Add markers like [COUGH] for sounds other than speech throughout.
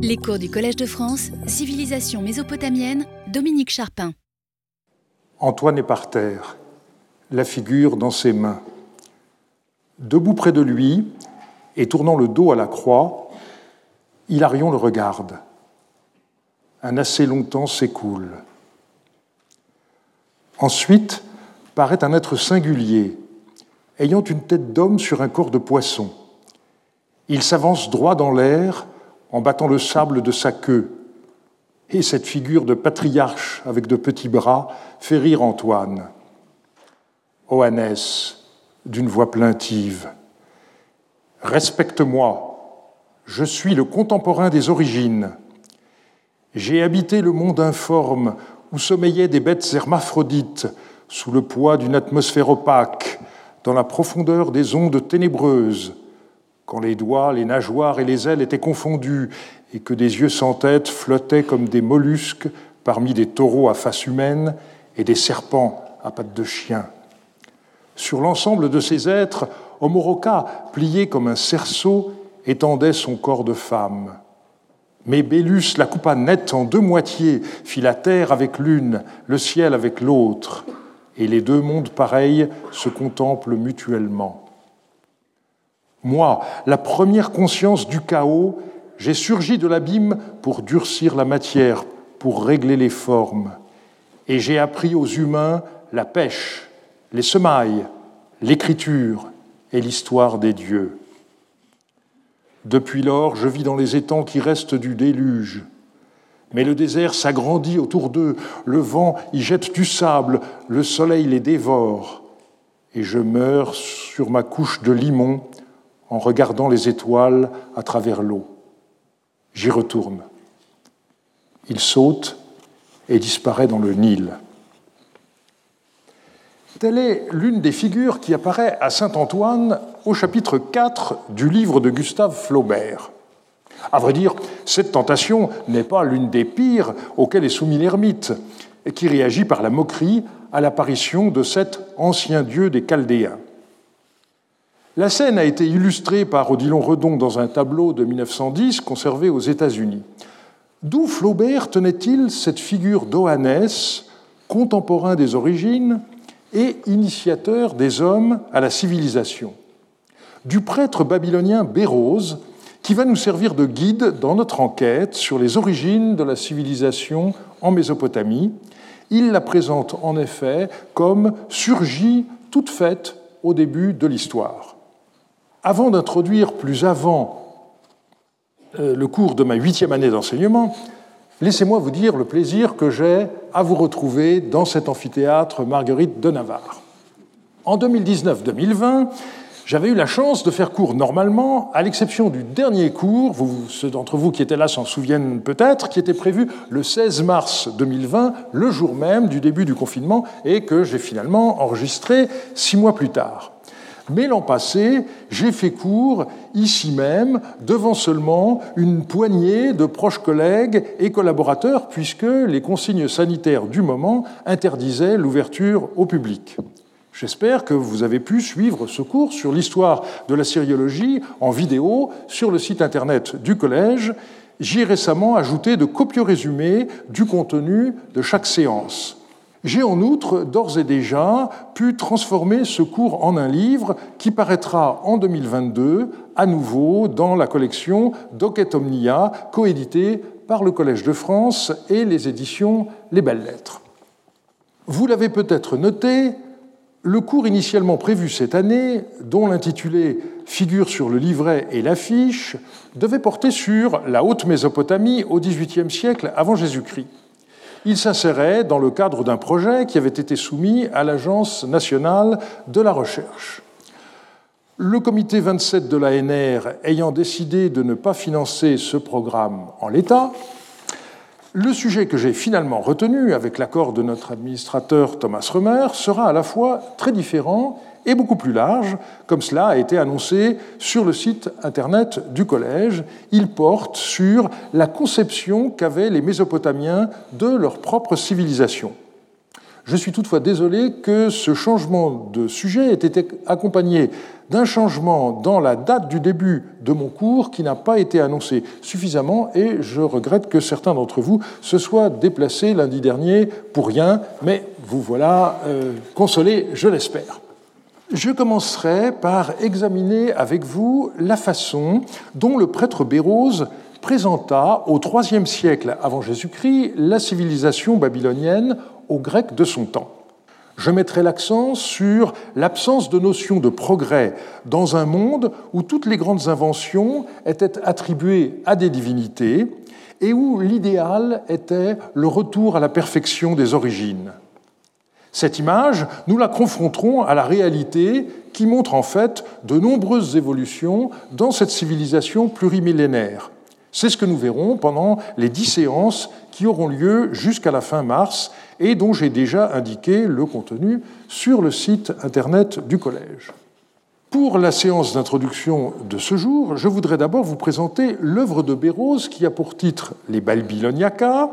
Les cours du Collège de France, Civilisation mésopotamienne, Dominique Charpin. Antoine est par terre, la figure dans ses mains. Debout près de lui et tournant le dos à la croix, Hilarion le regarde. Un assez long temps s'écoule. Ensuite paraît un être singulier, ayant une tête d'homme sur un corps de poisson. Il s'avance droit dans l'air en battant le sable de sa queue. Et cette figure de patriarche avec de petits bras fait rire Antoine. Oannès, d'une voix plaintive, Respecte-moi, je suis le contemporain des origines. J'ai habité le monde informe où sommeillaient des bêtes hermaphrodites sous le poids d'une atmosphère opaque, dans la profondeur des ondes ténébreuses, quand les doigts, les nageoires et les ailes étaient confondus et que des yeux sans tête flottaient comme des mollusques parmi des taureaux à face humaine et des serpents à pattes de chien. Sur l'ensemble de ces êtres, Omoroka, plié comme un cerceau, étendait son corps de femme. Mais Bélus la coupa net en deux moitiés, fit la terre avec l'une, le ciel avec l'autre, et les deux mondes pareils se contemplent mutuellement. Moi, la première conscience du chaos, j'ai surgi de l'abîme pour durcir la matière, pour régler les formes. Et j'ai appris aux humains la pêche, les semailles, l'écriture et l'histoire des dieux. Depuis lors, je vis dans les étangs qui restent du déluge. Mais le désert s'agrandit autour d'eux, le vent y jette du sable, le soleil les dévore, et je meurs sur ma couche de limon en regardant les étoiles à travers l'eau. J'y retourne. Il saute et disparaît dans le Nil. Telle est l'une des figures qui apparaît à Saint-Antoine au chapitre 4 du livre de Gustave Flaubert. À vrai dire, cette tentation n'est pas l'une des pires auxquelles est soumis l'ermite, qui réagit par la moquerie à l'apparition de cet ancien dieu des Chaldéens. La scène a été illustrée par Odilon Redon dans un tableau de 1910 conservé aux États-Unis. D'où Flaubert tenait-il cette figure d'Oannès, contemporain des origines et initiateur des hommes à la civilisation? Du prêtre babylonien Bérose, qui va nous servir de guide dans notre enquête sur les origines de la civilisation en Mésopotamie. Il la présente en effet comme surgie toute faite au début de l'histoire. Avant d'introduire plus avant euh, le cours de ma huitième année d'enseignement, laissez-moi vous dire le plaisir que j'ai à vous retrouver dans cet amphithéâtre Marguerite de Navarre. En 2019-2020, j'avais eu la chance de faire cours normalement, à l'exception du dernier cours, ceux d'entre vous qui étaient là s'en souviennent peut-être, qui était prévu le 16 mars 2020, le jour même du début du confinement, et que j'ai finalement enregistré six mois plus tard. Mais l'an passé, j'ai fait cours ici même, devant seulement une poignée de proches collègues et collaborateurs, puisque les consignes sanitaires du moment interdisaient l'ouverture au public. J'espère que vous avez pu suivre ce cours sur l'histoire de la syriologie en vidéo sur le site internet du collège. J'y ai récemment ajouté de copieux résumés du contenu de chaque séance. J'ai en outre d'ores et déjà pu transformer ce cours en un livre qui paraîtra en 2022 à nouveau dans la collection Docet Omnia, coédité par le Collège de France et les éditions Les Belles Lettres. Vous l'avez peut-être noté, le cours initialement prévu cette année, dont l'intitulé figure sur le livret et l'affiche, devait porter sur la Haute Mésopotamie au XVIIIe siècle avant Jésus-Christ il s'insérait dans le cadre d'un projet qui avait été soumis à l'Agence nationale de la recherche. Le comité 27 de l'ANR ayant décidé de ne pas financer ce programme en l'état, le sujet que j'ai finalement retenu, avec l'accord de notre administrateur Thomas Römer, sera à la fois très différent et beaucoup plus large, comme cela a été annoncé sur le site internet du collège. Il porte sur la conception qu'avaient les Mésopotamiens de leur propre civilisation. Je suis toutefois désolé que ce changement de sujet ait été accompagné d'un changement dans la date du début de mon cours qui n'a pas été annoncé suffisamment et je regrette que certains d'entre vous se soient déplacés lundi dernier pour rien, mais vous voilà euh, consolés, je l'espère. Je commencerai par examiner avec vous la façon dont le prêtre Bérose présenta au IIIe siècle avant Jésus-Christ la civilisation babylonienne aux Grecs de son temps. Je mettrai l'accent sur l'absence de notion de progrès dans un monde où toutes les grandes inventions étaient attribuées à des divinités et où l'idéal était le retour à la perfection des origines. Cette image, nous la confronterons à la réalité qui montre en fait de nombreuses évolutions dans cette civilisation plurimillénaire. C'est ce que nous verrons pendant les dix séances qui auront lieu jusqu'à la fin mars et dont j'ai déjà indiqué le contenu sur le site internet du collège. Pour la séance d'introduction de ce jour, je voudrais d'abord vous présenter l'œuvre de Bérose qui a pour titre Les Babyloniacas,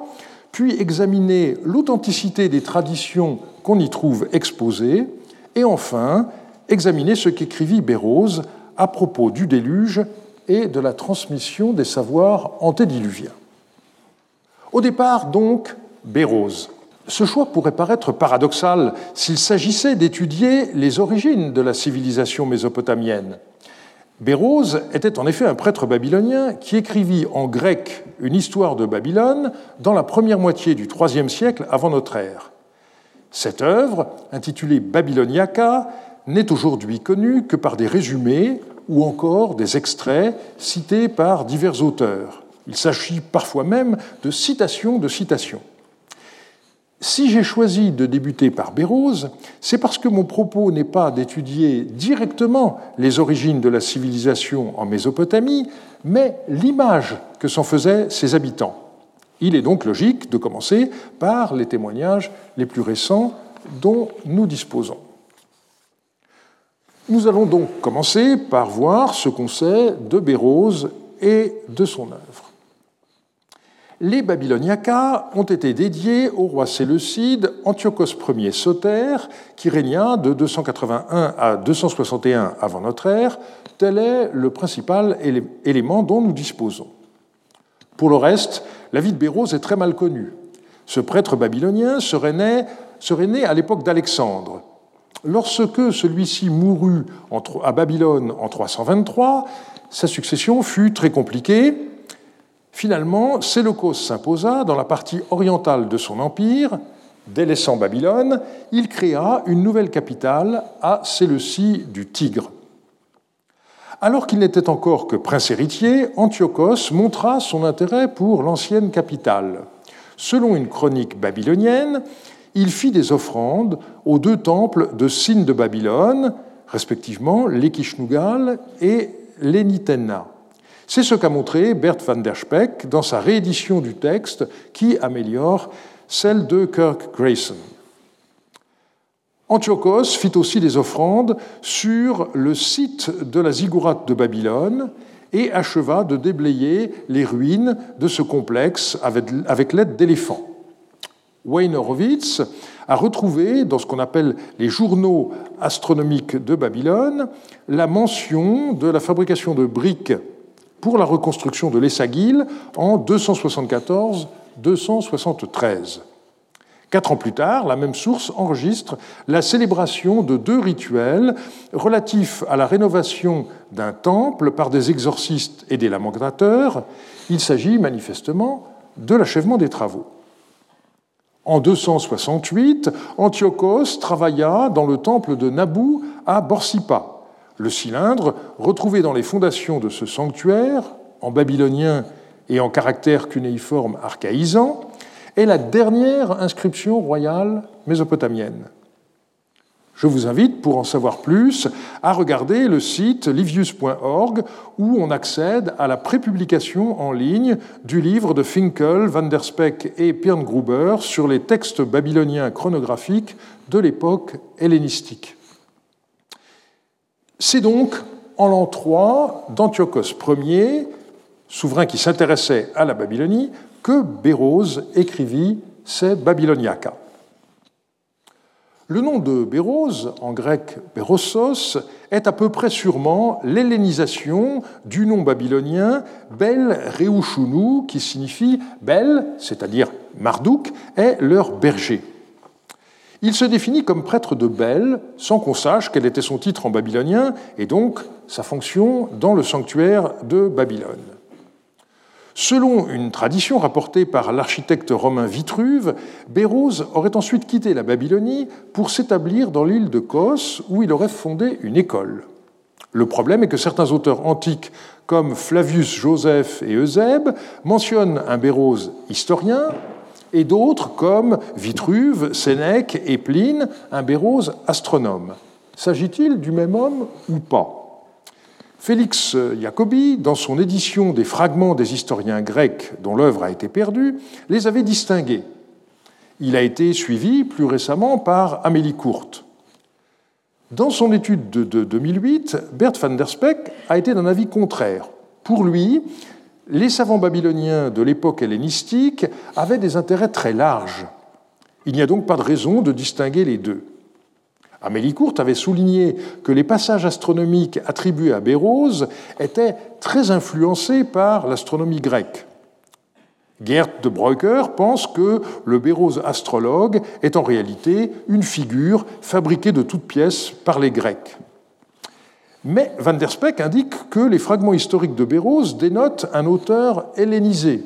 puis examiner l'authenticité des traditions qu'on y trouve exposées, et enfin examiner ce qu'écrivit Bérose à propos du déluge et de la transmission des savoirs antédiluviens. Au départ, donc, Bérose. Ce choix pourrait paraître paradoxal s'il s'agissait d'étudier les origines de la civilisation mésopotamienne. Bérose était en effet un prêtre babylonien qui écrivit en grec une histoire de Babylone dans la première moitié du IIIe siècle avant notre ère. Cette œuvre, intitulée Babyloniaca, n'est aujourd'hui connue que par des résumés ou encore des extraits cités par divers auteurs. Il s'agit parfois même de citations de citations. Si j'ai choisi de débuter par Bérose, c'est parce que mon propos n'est pas d'étudier directement les origines de la civilisation en Mésopotamie, mais l'image que s'en faisaient ses habitants. Il est donc logique de commencer par les témoignages les plus récents dont nous disposons. Nous allons donc commencer par voir ce qu'on sait de Bérose et de son œuvre. Les Babyloniacas ont été dédiés au roi séleucide Antiochos Ier Soter, qui régna de 281 à 261 avant notre ère. Tel est le principal élément dont nous disposons. Pour le reste, la vie de Bérose est très mal connue. Ce prêtre babylonien serait né, serait né à l'époque d'Alexandre, Lorsque celui-ci mourut à Babylone en 323, sa succession fut très compliquée. Finalement, Séleucos s'imposa dans la partie orientale de son empire. Délaissant Babylone, il créa une nouvelle capitale à Séleucie du Tigre. Alors qu'il n'était encore que prince héritier, Antiochos montra son intérêt pour l'ancienne capitale. Selon une chronique babylonienne, il fit des offrandes aux deux temples de Sin de Babylone, respectivement l'Ekishnugal et l'Enitenna. C'est ce qu'a montré Bert van der Speck dans sa réédition du texte qui améliore celle de Kirk Grayson. Antiochos fit aussi des offrandes sur le site de la ziggourate de Babylone et acheva de déblayer les ruines de ce complexe avec l'aide d'éléphants. Wayne Horowitz a retrouvé dans ce qu'on appelle les journaux astronomiques de Babylone la mention de la fabrication de briques pour la reconstruction de l'Essagil en 274-273. Quatre ans plus tard, la même source enregistre la célébration de deux rituels relatifs à la rénovation d'un temple par des exorcistes et des lamentateurs. Il s'agit manifestement de l'achèvement des travaux. En 268, Antiochos travailla dans le temple de Nabu à Borsippa. Le cylindre, retrouvé dans les fondations de ce sanctuaire, en babylonien et en caractère cunéiforme archaïsant, est la dernière inscription royale mésopotamienne. Je vous invite, pour en savoir plus, à regarder le site livius.org où on accède à la prépublication en ligne du livre de Finkel, Van der Speck et Pirngruber sur les textes babyloniens chronographiques de l'époque hellénistique. C'est donc en l'an 3 d'Antiochos Ier, souverain qui s'intéressait à la Babylonie, que Bérose écrivit ses Babyloniacas. Le nom de Bérose, en grec Bérossos, est à peu près sûrement l'hellénisation du nom babylonien Bel Reushunu, qui signifie Bel, c'est-à-dire Marduk, est leur berger. Il se définit comme prêtre de Bel, sans qu'on sache quel était son titre en babylonien et donc sa fonction dans le sanctuaire de Babylone. Selon une tradition rapportée par l'architecte romain Vitruve, Bérose aurait ensuite quitté la Babylonie pour s'établir dans l'île de Kos, où il aurait fondé une école. Le problème est que certains auteurs antiques, comme Flavius Joseph et Eusèbe, mentionnent un Bérose historien, et d'autres, comme Vitruve, Sénèque et Pline, un Bérose astronome. S'agit-il du même homme ou pas? Félix Jacobi, dans son édition des fragments des historiens grecs dont l'œuvre a été perdue, les avait distingués. Il a été suivi plus récemment par Amélie Courte. Dans son étude de 2008, Bert van der Speck a été d'un avis contraire. Pour lui, les savants babyloniens de l'époque hellénistique avaient des intérêts très larges. Il n'y a donc pas de raison de distinguer les deux. Amélie Courte avait souligné que les passages astronomiques attribués à Bérose étaient très influencés par l'astronomie grecque. Gerd de Breuker pense que le Bérose astrologue est en réalité une figure fabriquée de toutes pièces par les Grecs. Mais Van der Speck indique que les fragments historiques de Bérose dénotent un auteur hellénisé.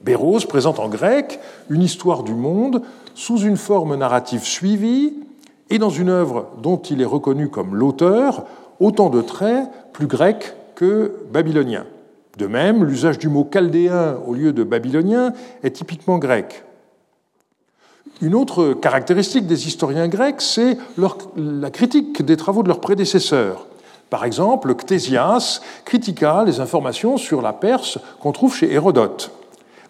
Bérose présente en grec une histoire du monde sous une forme narrative suivie, et dans une œuvre dont il est reconnu comme l'auteur, autant de traits plus grecs que babyloniens. De même, l'usage du mot chaldéen au lieu de babylonien est typiquement grec. Une autre caractéristique des historiens grecs, c'est la critique des travaux de leurs prédécesseurs. Par exemple, Ctésias critiqua les informations sur la Perse qu'on trouve chez Hérodote.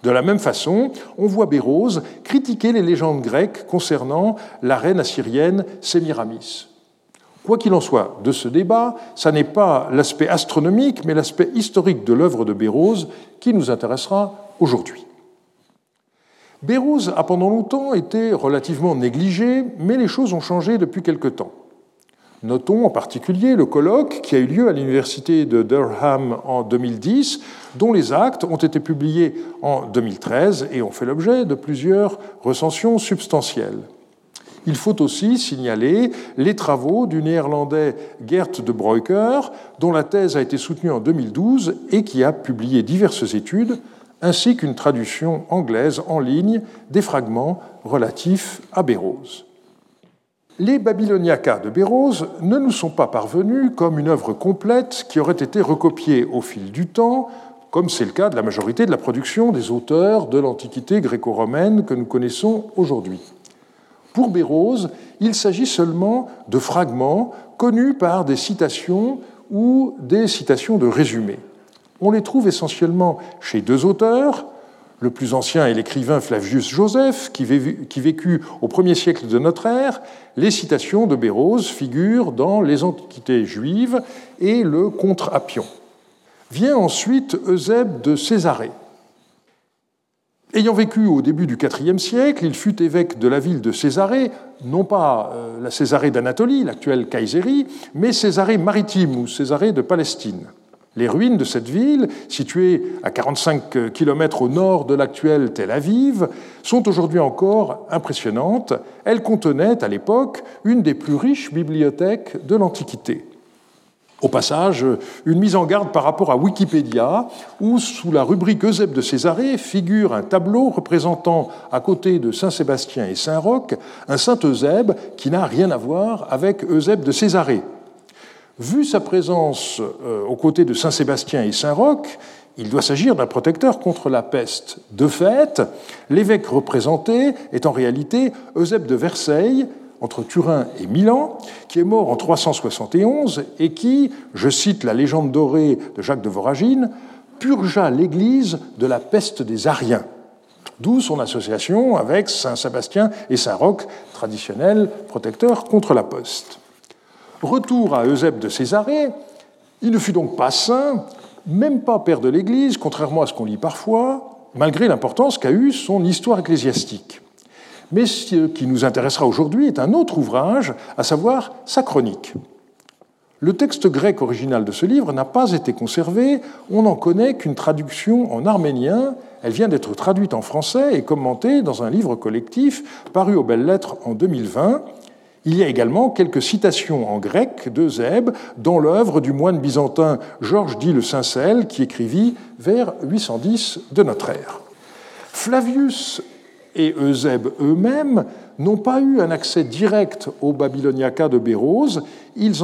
De la même façon, on voit Bérose critiquer les légendes grecques concernant la reine assyrienne Sémiramis. Quoi qu'il en soit de ce débat, ce n'est pas l'aspect astronomique, mais l'aspect historique de l'œuvre de Bérose qui nous intéressera aujourd'hui. Bérose a pendant longtemps été relativement négligé, mais les choses ont changé depuis quelque temps. Notons en particulier le colloque qui a eu lieu à l'université de Durham en 2010, dont les actes ont été publiés en 2013 et ont fait l'objet de plusieurs recensions substantielles. Il faut aussi signaler les travaux du néerlandais Gert de Breuker, dont la thèse a été soutenue en 2012 et qui a publié diverses études, ainsi qu'une traduction anglaise en ligne des fragments relatifs à Bérose. Les Babyloniacas de Bérose ne nous sont pas parvenus comme une œuvre complète qui aurait été recopiée au fil du temps, comme c'est le cas de la majorité de la production des auteurs de l'Antiquité gréco-romaine que nous connaissons aujourd'hui. Pour Bérose, il s'agit seulement de fragments connus par des citations ou des citations de résumés. On les trouve essentiellement chez deux auteurs, le plus ancien est l'écrivain Flavius Joseph, qui vécut au premier siècle de notre ère. Les citations de Bérose figurent dans les Antiquités juives et le Contre Appion. Vient ensuite Eusèbe de Césarée. Ayant vécu au début du IVe siècle, il fut évêque de la ville de Césarée, non pas euh, la Césarée d'Anatolie, l'actuelle Kayseri, mais Césarée maritime ou Césarée de Palestine. Les ruines de cette ville, située à 45 km au nord de l'actuelle Tel Aviv, sont aujourd'hui encore impressionnantes. Elles contenaient à l'époque une des plus riches bibliothèques de l'Antiquité. Au passage, une mise en garde par rapport à Wikipédia, où sous la rubrique Eusèbe de Césarée figure un tableau représentant, à côté de Saint-Sébastien et Saint-Roch, un Saint Eusèbe qui n'a rien à voir avec Eusèbe de Césarée. Vu sa présence euh, aux côtés de Saint-Sébastien et Saint-Roch, il doit s'agir d'un protecteur contre la peste. De fait, l'évêque représenté est en réalité Eusèbe de Versailles, entre Turin et Milan, qui est mort en 371 et qui, je cite la légende dorée de Jacques de Voragine, purgea l'Église de la peste des Ariens. D'où son association avec Saint Sébastien et Saint Roch, traditionnels protecteurs contre la peste. Retour à Eusèbe de Césarée, il ne fut donc pas saint, même pas père de l'Église, contrairement à ce qu'on lit parfois, malgré l'importance qu'a eue son histoire ecclésiastique. Mais ce qui nous intéressera aujourd'hui est un autre ouvrage, à savoir sa chronique. Le texte grec original de ce livre n'a pas été conservé, on n'en connaît qu'une traduction en arménien, elle vient d'être traduite en français et commentée dans un livre collectif paru aux belles lettres en 2020. Il y a également quelques citations en grec d'Eusèbe dans l'œuvre du moine byzantin Georges dit le Sincelle qui écrivit vers 810 de notre ère. Flavius et Eusèbe eux-mêmes n'ont pas eu un accès direct au Babyloniaca de Bérose, ils,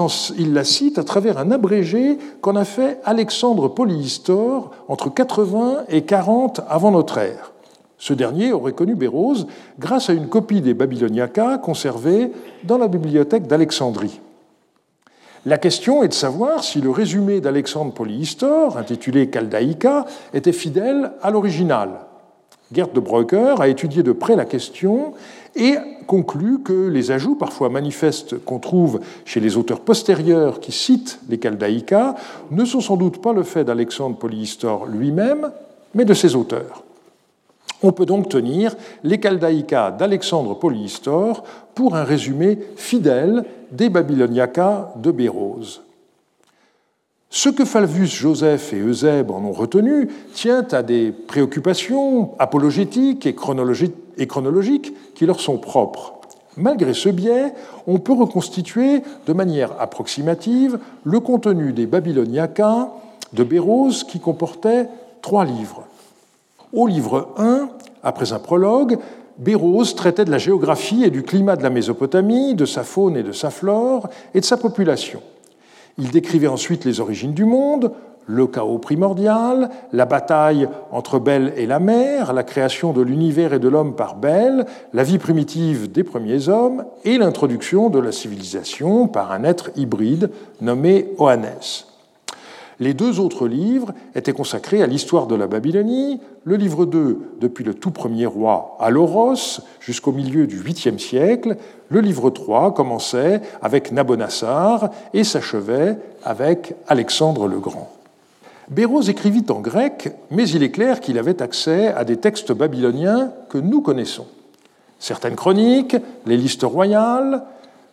la citent à travers un abrégé qu'en a fait Alexandre Polyhistor entre 80 et 40 avant notre ère. Ce dernier aurait connu Bérose grâce à une copie des Babyloniaca conservée dans la bibliothèque d'Alexandrie. La question est de savoir si le résumé d'Alexandre Polyhistor, intitulé Chaldaïca, était fidèle à l'original. Gerd de Breuker a étudié de près la question et conclut que les ajouts, parfois manifestes, qu'on trouve chez les auteurs postérieurs qui citent les Chaldaïcas ne sont sans doute pas le fait d'Alexandre Polyhistor lui-même, mais de ses auteurs. On peut donc tenir les Chaldaïcas d'Alexandre Polyhistor pour un résumé fidèle des Babyloniacas de Bérose. Ce que Falvus Joseph et Eusèbe en ont retenu tient à des préoccupations apologétiques et chronologiques qui leur sont propres. Malgré ce biais, on peut reconstituer de manière approximative le contenu des Babyloniacas de Bérose qui comportait trois livres. Au livre 1, après un prologue, Bérose traitait de la géographie et du climat de la Mésopotamie, de sa faune et de sa flore, et de sa population. Il décrivait ensuite les origines du monde, le chaos primordial, la bataille entre Bel et la mer, la création de l'univers et de l'homme par Bel, la vie primitive des premiers hommes et l'introduction de la civilisation par un être hybride nommé Oannès. Les deux autres livres étaient consacrés à l'histoire de la Babylonie, le livre 2 depuis le tout premier roi Aloros jusqu'au milieu du 8e siècle, le livre 3 commençait avec Nabonassar et s'achevait avec Alexandre le Grand. Bérose écrivit en grec, mais il est clair qu'il avait accès à des textes babyloniens que nous connaissons. Certaines chroniques, les listes royales,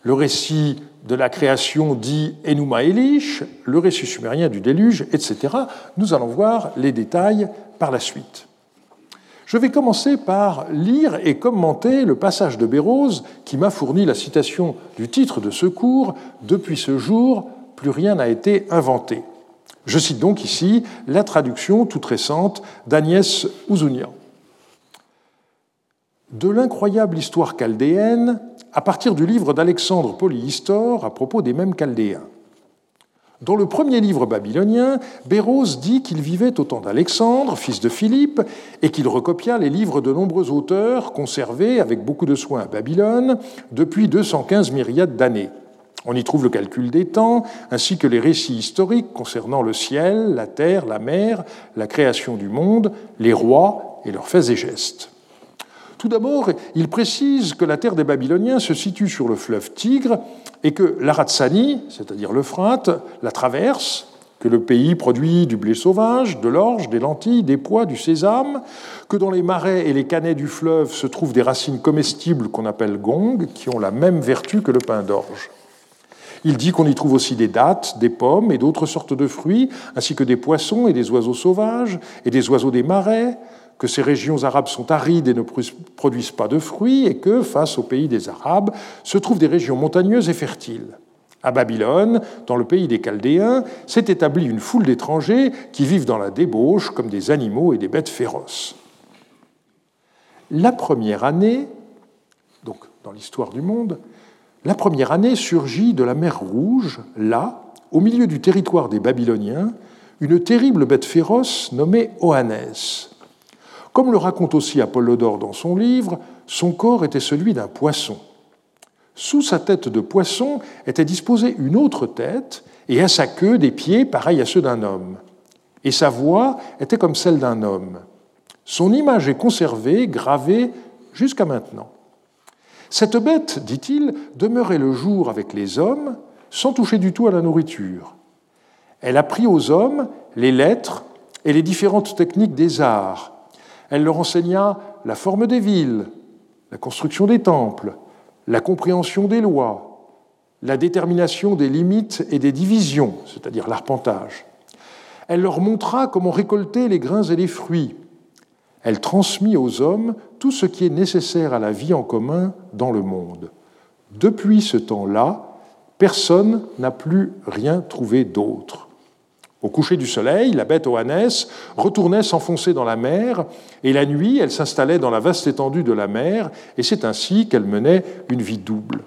le récit de la création dit Enuma Elish, le récit sumérien du déluge, etc. Nous allons voir les détails par la suite. Je vais commencer par lire et commenter le passage de Bérose qui m'a fourni la citation du titre de ce cours Depuis ce jour, plus rien n'a été inventé. Je cite donc ici la traduction toute récente d'Agnès Ouzounian. De l'incroyable histoire chaldéenne à partir du livre d'Alexandre Polyhistor à propos des mêmes Chaldéens. Dans le premier livre babylonien, Bérose dit qu'il vivait au temps d'Alexandre, fils de Philippe, et qu'il recopia les livres de nombreux auteurs conservés avec beaucoup de soin à Babylone depuis 215 myriades d'années. On y trouve le calcul des temps, ainsi que les récits historiques concernant le ciel, la terre, la mer, la création du monde, les rois et leurs faits et gestes. Tout d'abord, il précise que la terre des Babyloniens se situe sur le fleuve Tigre et que l'Aratsani, c'est-à-dire l'Euphrate, la traverse, que le pays produit du blé sauvage, de l'orge, des lentilles, des pois, du sésame, que dans les marais et les canets du fleuve se trouvent des racines comestibles qu'on appelle gong, qui ont la même vertu que le pain d'orge. Il dit qu'on y trouve aussi des dattes, des pommes et d'autres sortes de fruits, ainsi que des poissons et des oiseaux sauvages et des oiseaux des marais, que ces régions arabes sont arides et ne produisent pas de fruits, et que, face au pays des Arabes, se trouvent des régions montagneuses et fertiles. À Babylone, dans le pays des Chaldéens, s'est établie une foule d'étrangers qui vivent dans la débauche comme des animaux et des bêtes féroces. La première année, donc dans l'histoire du monde, la première année surgit de la mer Rouge, là, au milieu du territoire des Babyloniens, une terrible bête féroce nommée Oannès. Comme le raconte aussi Apollodore dans son livre, son corps était celui d'un poisson. Sous sa tête de poisson était disposée une autre tête, et à sa queue des pieds pareils à ceux d'un homme. Et sa voix était comme celle d'un homme. Son image est conservée, gravée jusqu'à maintenant. Cette bête, dit-il, demeurait le jour avec les hommes sans toucher du tout à la nourriture. Elle apprit aux hommes les lettres et les différentes techniques des arts, elle leur enseigna la forme des villes, la construction des temples, la compréhension des lois, la détermination des limites et des divisions, c'est-à-dire l'arpentage. Elle leur montra comment récolter les grains et les fruits. Elle transmit aux hommes tout ce qui est nécessaire à la vie en commun dans le monde. Depuis ce temps-là, personne n'a plus rien trouvé d'autre. Au coucher du soleil, la bête Oannès retournait s'enfoncer dans la mer, et la nuit, elle s'installait dans la vaste étendue de la mer, et c'est ainsi qu'elle menait une vie double.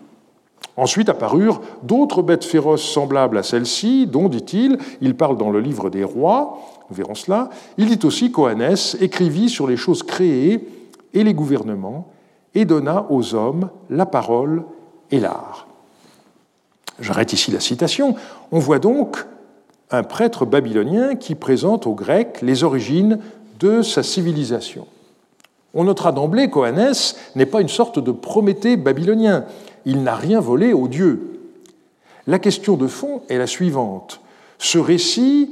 Ensuite apparurent d'autres bêtes féroces semblables à celle-ci, dont, dit-il, il parle dans le livre des rois, nous verrons cela, il dit aussi qu'Oannès écrivit sur les choses créées et les gouvernements, et donna aux hommes la parole et l'art. J'arrête ici la citation. On voit donc un prêtre babylonien qui présente aux Grecs les origines de sa civilisation. On notera d'emblée qu'Oannès n'est pas une sorte de Prométhée babylonien. Il n'a rien volé aux dieux. La question de fond est la suivante. Ce récit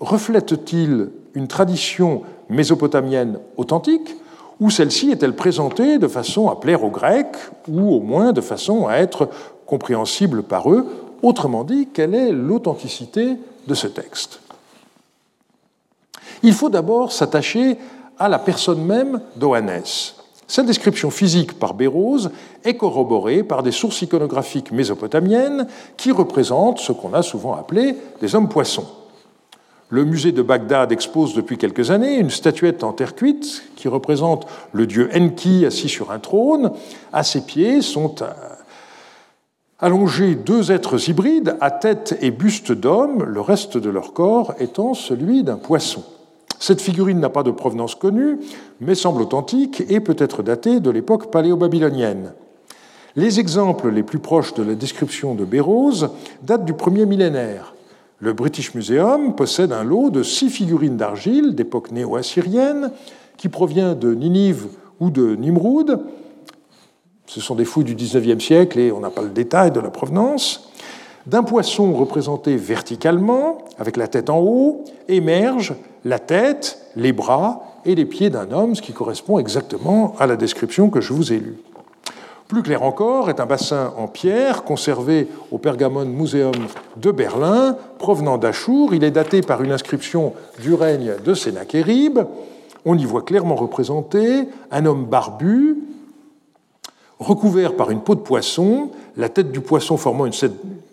reflète-t-il une tradition mésopotamienne authentique ou celle-ci est-elle présentée de façon à plaire aux Grecs ou au moins de façon à être compréhensible par eux Autrement dit, quelle est l'authenticité de ce texte? Il faut d'abord s'attacher à la personne même d'Oannès. Sa description physique par Bérose est corroborée par des sources iconographiques mésopotamiennes qui représentent ce qu'on a souvent appelé des hommes-poissons. Le musée de Bagdad expose depuis quelques années une statuette en terre cuite qui représente le dieu Enki assis sur un trône. À ses pieds sont allongés deux êtres hybrides à tête et buste d'homme, le reste de leur corps étant celui d'un poisson. Cette figurine n'a pas de provenance connue, mais semble authentique et peut être datée de l'époque paléo-babylonienne. Les exemples les plus proches de la description de Bérose datent du premier millénaire. Le British Museum possède un lot de six figurines d'argile d'époque néo-assyrienne qui provient de Ninive ou de Nimroud. Ce sont des fouilles du XIXe siècle et on n'a pas le détail de la provenance. D'un poisson représenté verticalement, avec la tête en haut, émergent la tête, les bras et les pieds d'un homme, ce qui correspond exactement à la description que je vous ai lue. Plus clair encore est un bassin en pierre conservé au Pergamon Museum de Berlin, provenant d'Achour. Il est daté par une inscription du règne de Sénachérib. On y voit clairement représenté un homme barbu, recouvert par une peau de poisson, la tête du poisson formant une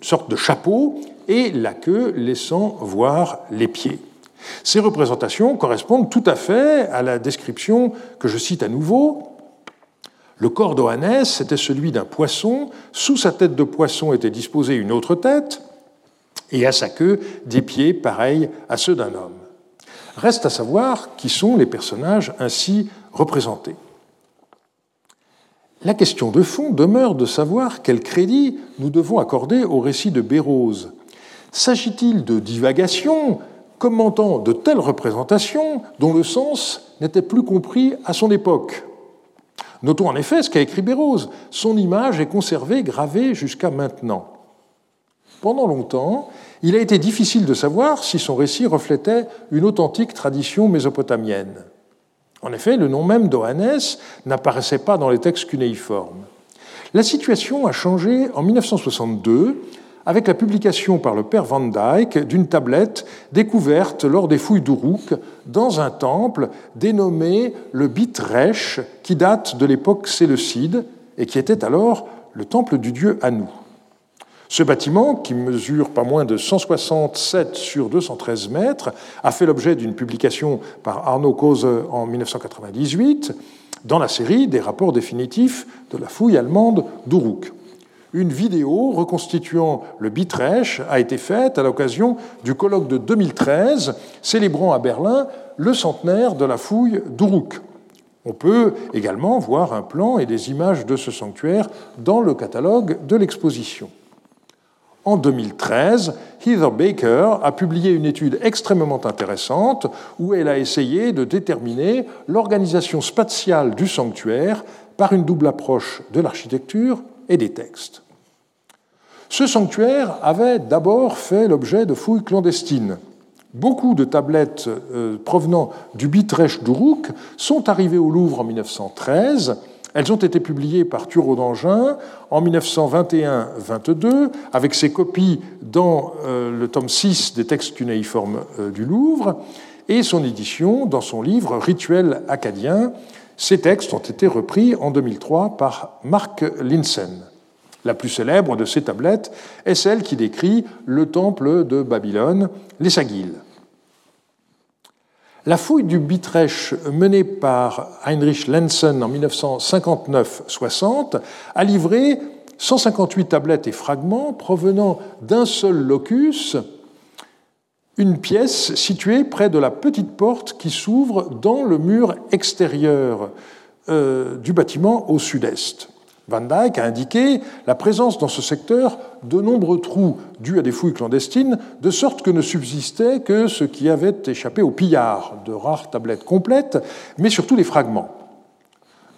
sorte de chapeau et la queue laissant voir les pieds. Ces représentations correspondent tout à fait à la description que je cite à nouveau le corps d'Oannès était celui d'un poisson, sous sa tête de poisson était disposée une autre tête, et à sa queue des pieds pareils à ceux d'un homme. Reste à savoir qui sont les personnages ainsi représentés. La question de fond demeure de savoir quel crédit nous devons accorder au récit de Bérose. S'agit-il de divagations commentant de telles représentations dont le sens n'était plus compris à son époque Notons en effet ce qu'a écrit Bérose. Son image est conservée, gravée jusqu'à maintenant. Pendant longtemps, il a été difficile de savoir si son récit reflétait une authentique tradition mésopotamienne. En effet, le nom même d'Oannès n'apparaissait pas dans les textes cunéiformes. La situation a changé en 1962 avec la publication par le père Van Dyck d'une tablette découverte lors des fouilles d'Uruk dans un temple dénommé le Bitresh, qui date de l'époque séleucide et qui était alors le temple du dieu Anu. Ce bâtiment, qui mesure pas moins de 167 sur 213 mètres, a fait l'objet d'une publication par Arnaud Cause en 1998 dans la série des rapports définitifs de la fouille allemande d'Uruk une vidéo reconstituant le Bitresh a été faite à l'occasion du colloque de 2013 célébrant à Berlin le centenaire de la fouille d'Uruk. On peut également voir un plan et des images de ce sanctuaire dans le catalogue de l'exposition. En 2013, Heather Baker a publié une étude extrêmement intéressante où elle a essayé de déterminer l'organisation spatiale du sanctuaire par une double approche de l'architecture et des textes. Ce sanctuaire avait d'abord fait l'objet de fouilles clandestines. Beaucoup de tablettes euh, provenant du Bitresh d'Uruk sont arrivées au Louvre en 1913, Elles ont été publiées par Thureau d'Angin en 1921-22, avec ses copies dans euh, le tome 6 des textes cunéiformes euh, du Louvre, et son édition dans son livre Rituel acadien. Ces textes ont été repris en 2003 par Mark Linsen. La plus célèbre de ces tablettes est celle qui décrit le temple de Babylone, les. La fouille du Bitrecht menée par Heinrich Lenzen en 1959-60 a livré 158 tablettes et fragments provenant d'un seul locus, une pièce située près de la petite porte qui s'ouvre dans le mur extérieur euh, du bâtiment au sud-est. Van Dyck a indiqué la présence dans ce secteur de nombreux trous dus à des fouilles clandestines, de sorte que ne subsistait que ce qui avait échappé au pillard, de rares tablettes complètes, mais surtout des fragments.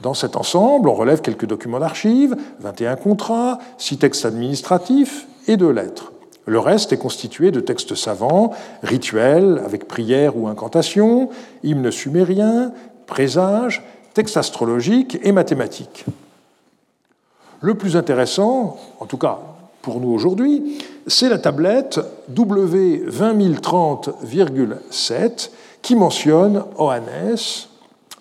Dans cet ensemble, on relève quelques documents d'archives, 21 contrats, 6 textes administratifs et 2 lettres. Le reste est constitué de textes savants, rituels avec prières ou incantations, hymnes sumériens, présages, textes astrologiques et mathématiques. Le plus intéressant, en tout cas pour nous aujourd'hui, c'est la tablette W20030,7 qui mentionne Oannes.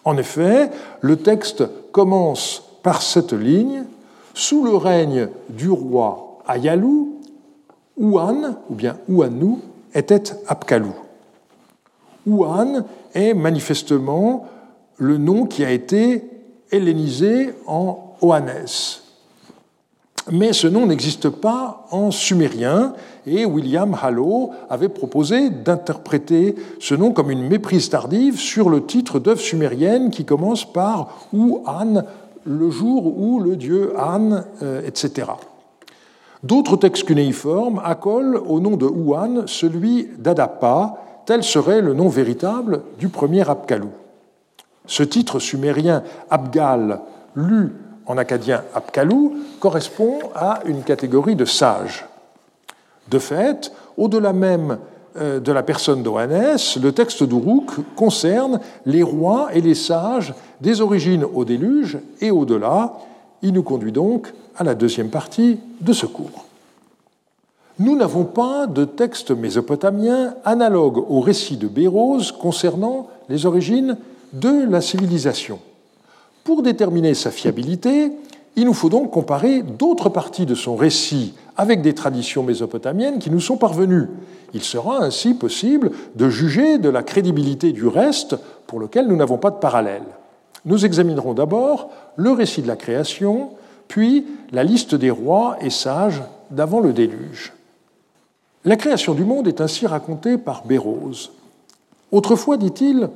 En effet, le texte commence par cette ligne Sous le règne du roi Ayalou, Ouan, ou bien Ouanou, était Apkalou. Ouan est manifestement le nom qui a été hellénisé en Oannes mais ce nom n'existe pas en sumérien, et William Hallow avait proposé d'interpréter ce nom comme une méprise tardive sur le titre d'œuvre sumérienne qui commence par ou An, le jour où le dieu An, euh, etc. D'autres textes cunéiformes accolent au nom de Ouan celui d'Adapa, tel serait le nom véritable du premier Abkalou. Ce titre sumérien Abgal, lu en acadien Apkalou, correspond à une catégorie de sages. De fait, au-delà même euh, de la personne d'Oannes, le texte d'Uruk concerne les rois et les sages des origines au déluge et au-delà. Il nous conduit donc à la deuxième partie de ce cours. Nous n'avons pas de texte mésopotamien analogue au récit de Bérose concernant les origines de la civilisation. Pour déterminer sa fiabilité, il nous faut donc comparer d'autres parties de son récit avec des traditions mésopotamiennes qui nous sont parvenues. Il sera ainsi possible de juger de la crédibilité du reste pour lequel nous n'avons pas de parallèle. Nous examinerons d'abord le récit de la création, puis la liste des rois et sages d'avant le déluge. La création du monde est ainsi racontée par Bérose. Autrefois, dit-il,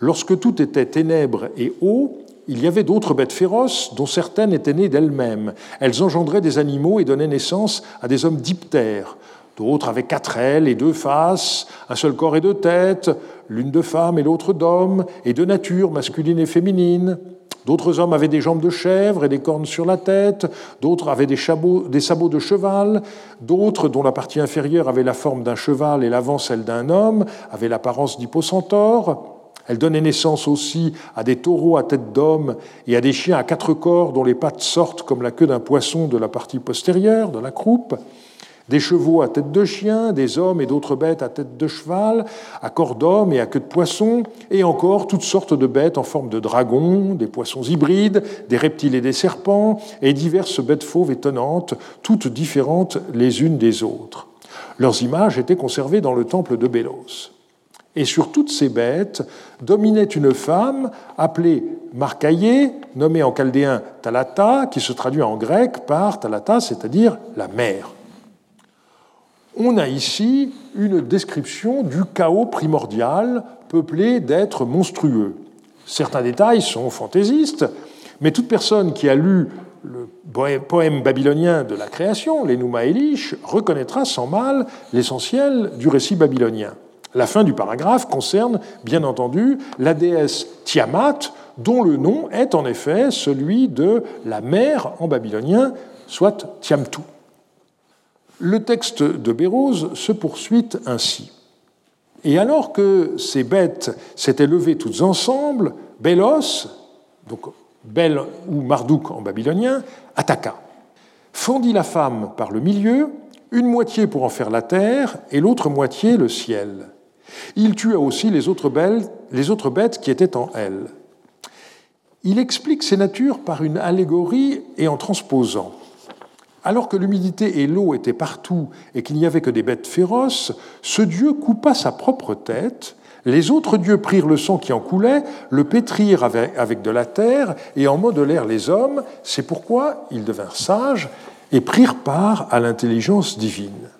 lorsque tout était ténèbres et eau, il y avait d'autres bêtes féroces dont certaines étaient nées d'elles-mêmes. Elles engendraient des animaux et donnaient naissance à des hommes diptères. D'autres avaient quatre ailes et deux faces, un seul corps et deux têtes, l'une de femme et l'autre d'homme, et de nature masculine et féminine. D'autres hommes avaient des jambes de chèvre et des cornes sur la tête, d'autres avaient des, des sabots de cheval, d'autres, dont la partie inférieure avait la forme d'un cheval et l'avant celle d'un homme, avaient l'apparence d'hypocentaure. Elle donnait naissance aussi à des taureaux à tête d'homme et à des chiens à quatre corps dont les pattes sortent comme la queue d'un poisson de la partie postérieure, de la croupe, des chevaux à tête de chien, des hommes et d'autres bêtes à tête de cheval, à corps d'homme et à queue de poisson, et encore toutes sortes de bêtes en forme de dragons, des poissons hybrides, des reptiles et des serpents, et diverses bêtes fauves étonnantes, toutes différentes les unes des autres. Leurs images étaient conservées dans le temple de Bélos. Et sur toutes ces bêtes dominait une femme appelée Marcaillé, nommée en chaldéen Talata, qui se traduit en grec par Talata, c'est-à-dire la mère. On a ici une description du chaos primordial peuplé d'êtres monstrueux. Certains détails sont fantaisistes, mais toute personne qui a lu le poème babylonien de la création, l'Enuma Elish, reconnaîtra sans mal l'essentiel du récit babylonien. La fin du paragraphe concerne, bien entendu, la déesse Tiamat, dont le nom est en effet celui de la mère en babylonien, soit Tiamtu. Le texte de Bérose se poursuit ainsi. Et alors que ces bêtes s'étaient levées toutes ensemble, Bélos, donc Bel ou Marduk en babylonien, attaqua. Fendit la femme par le milieu, une moitié pour en faire la terre et l'autre moitié le ciel. Il tua aussi les autres, bêtes qui étaient en elle. Il explique ces natures par une allégorie et en transposant. Alors que l'humidité et l'eau étaient partout et qu'il n'y avait que des bêtes féroces, ce Dieu coupa sa propre tête. Les autres dieux prirent le sang qui en coulait, le pétrirent avec de la terre et en modélèrent les hommes. C'est pourquoi ils devinrent sages et prirent part à l'intelligence divine.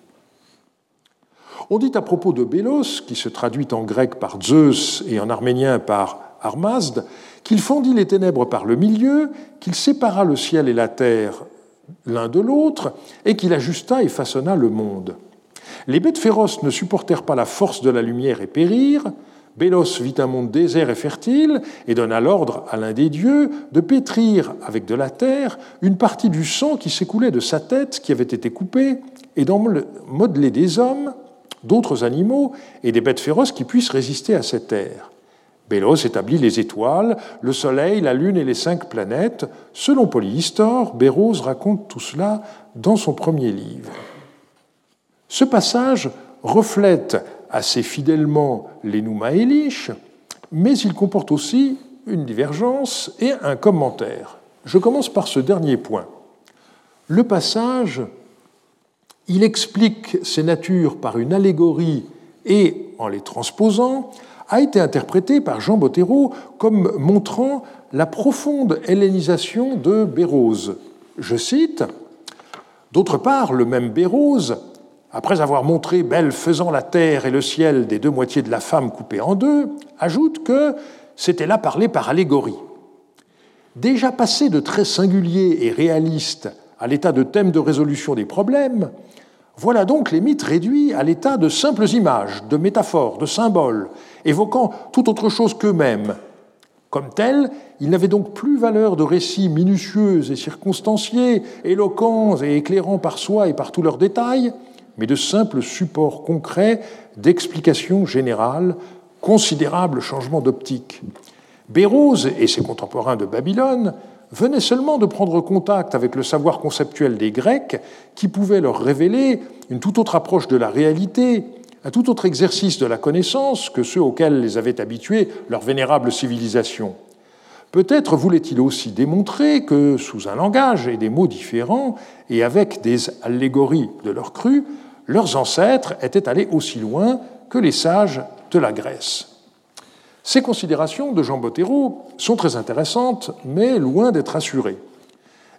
On dit à propos de Bélos, qui se traduit en grec par Zeus et en arménien par Armazd, qu'il fondit les ténèbres par le milieu, qu'il sépara le ciel et la terre l'un de l'autre, et qu'il ajusta et façonna le monde. Les bêtes féroces ne supportèrent pas la force de la lumière et périrent. Bélos vit un monde désert et fertile et donna l'ordre à l'un des dieux de pétrir avec de la terre une partie du sang qui s'écoulait de sa tête qui avait été coupée et d'en modeler des hommes, d'autres animaux et des bêtes féroces qui puissent résister à cette ère. Bélos établit les étoiles, le Soleil, la Lune et les cinq planètes. Selon Polyhistor, Bérose raconte tout cela dans son premier livre. Ce passage reflète assez fidèlement les Nouma mais il comporte aussi une divergence et un commentaire. Je commence par ce dernier point. Le passage, il explique ces natures par une allégorie et en les transposant, a été interprété par Jean Bottero comme montrant la profonde hellénisation de Bérose. Je cite D'autre part, le même Bérose, après avoir montré Belle faisant la terre et le ciel des deux moitiés de la femme coupées en deux, ajoute que c'était là parlé par allégorie. Déjà passé de très singulier et réaliste à l'état de thème de résolution des problèmes, voilà donc les mythes réduits à l'état de simples images, de métaphores, de symboles, évoquant tout autre chose qu'eux-mêmes. Comme tels, ils n'avaient donc plus valeur de récits minutieux et circonstanciés, éloquents et éclairants par soi et par tous leurs détails, mais de simples supports concrets d'explications générales, considérables changements d'optique. Bérose et ses contemporains de Babylone venaient seulement de prendre contact avec le savoir conceptuel des Grecs qui pouvait leur révéler une toute autre approche de la réalité, un tout autre exercice de la connaissance que ceux auxquels les avait habitués leur vénérable civilisation. Peut-être voulait-il aussi démontrer que, sous un langage et des mots différents, et avec des allégories de leur cru, leurs ancêtres étaient allés aussi loin que les sages de la Grèce. Ces considérations de Jean Bottero sont très intéressantes, mais loin d'être assurées.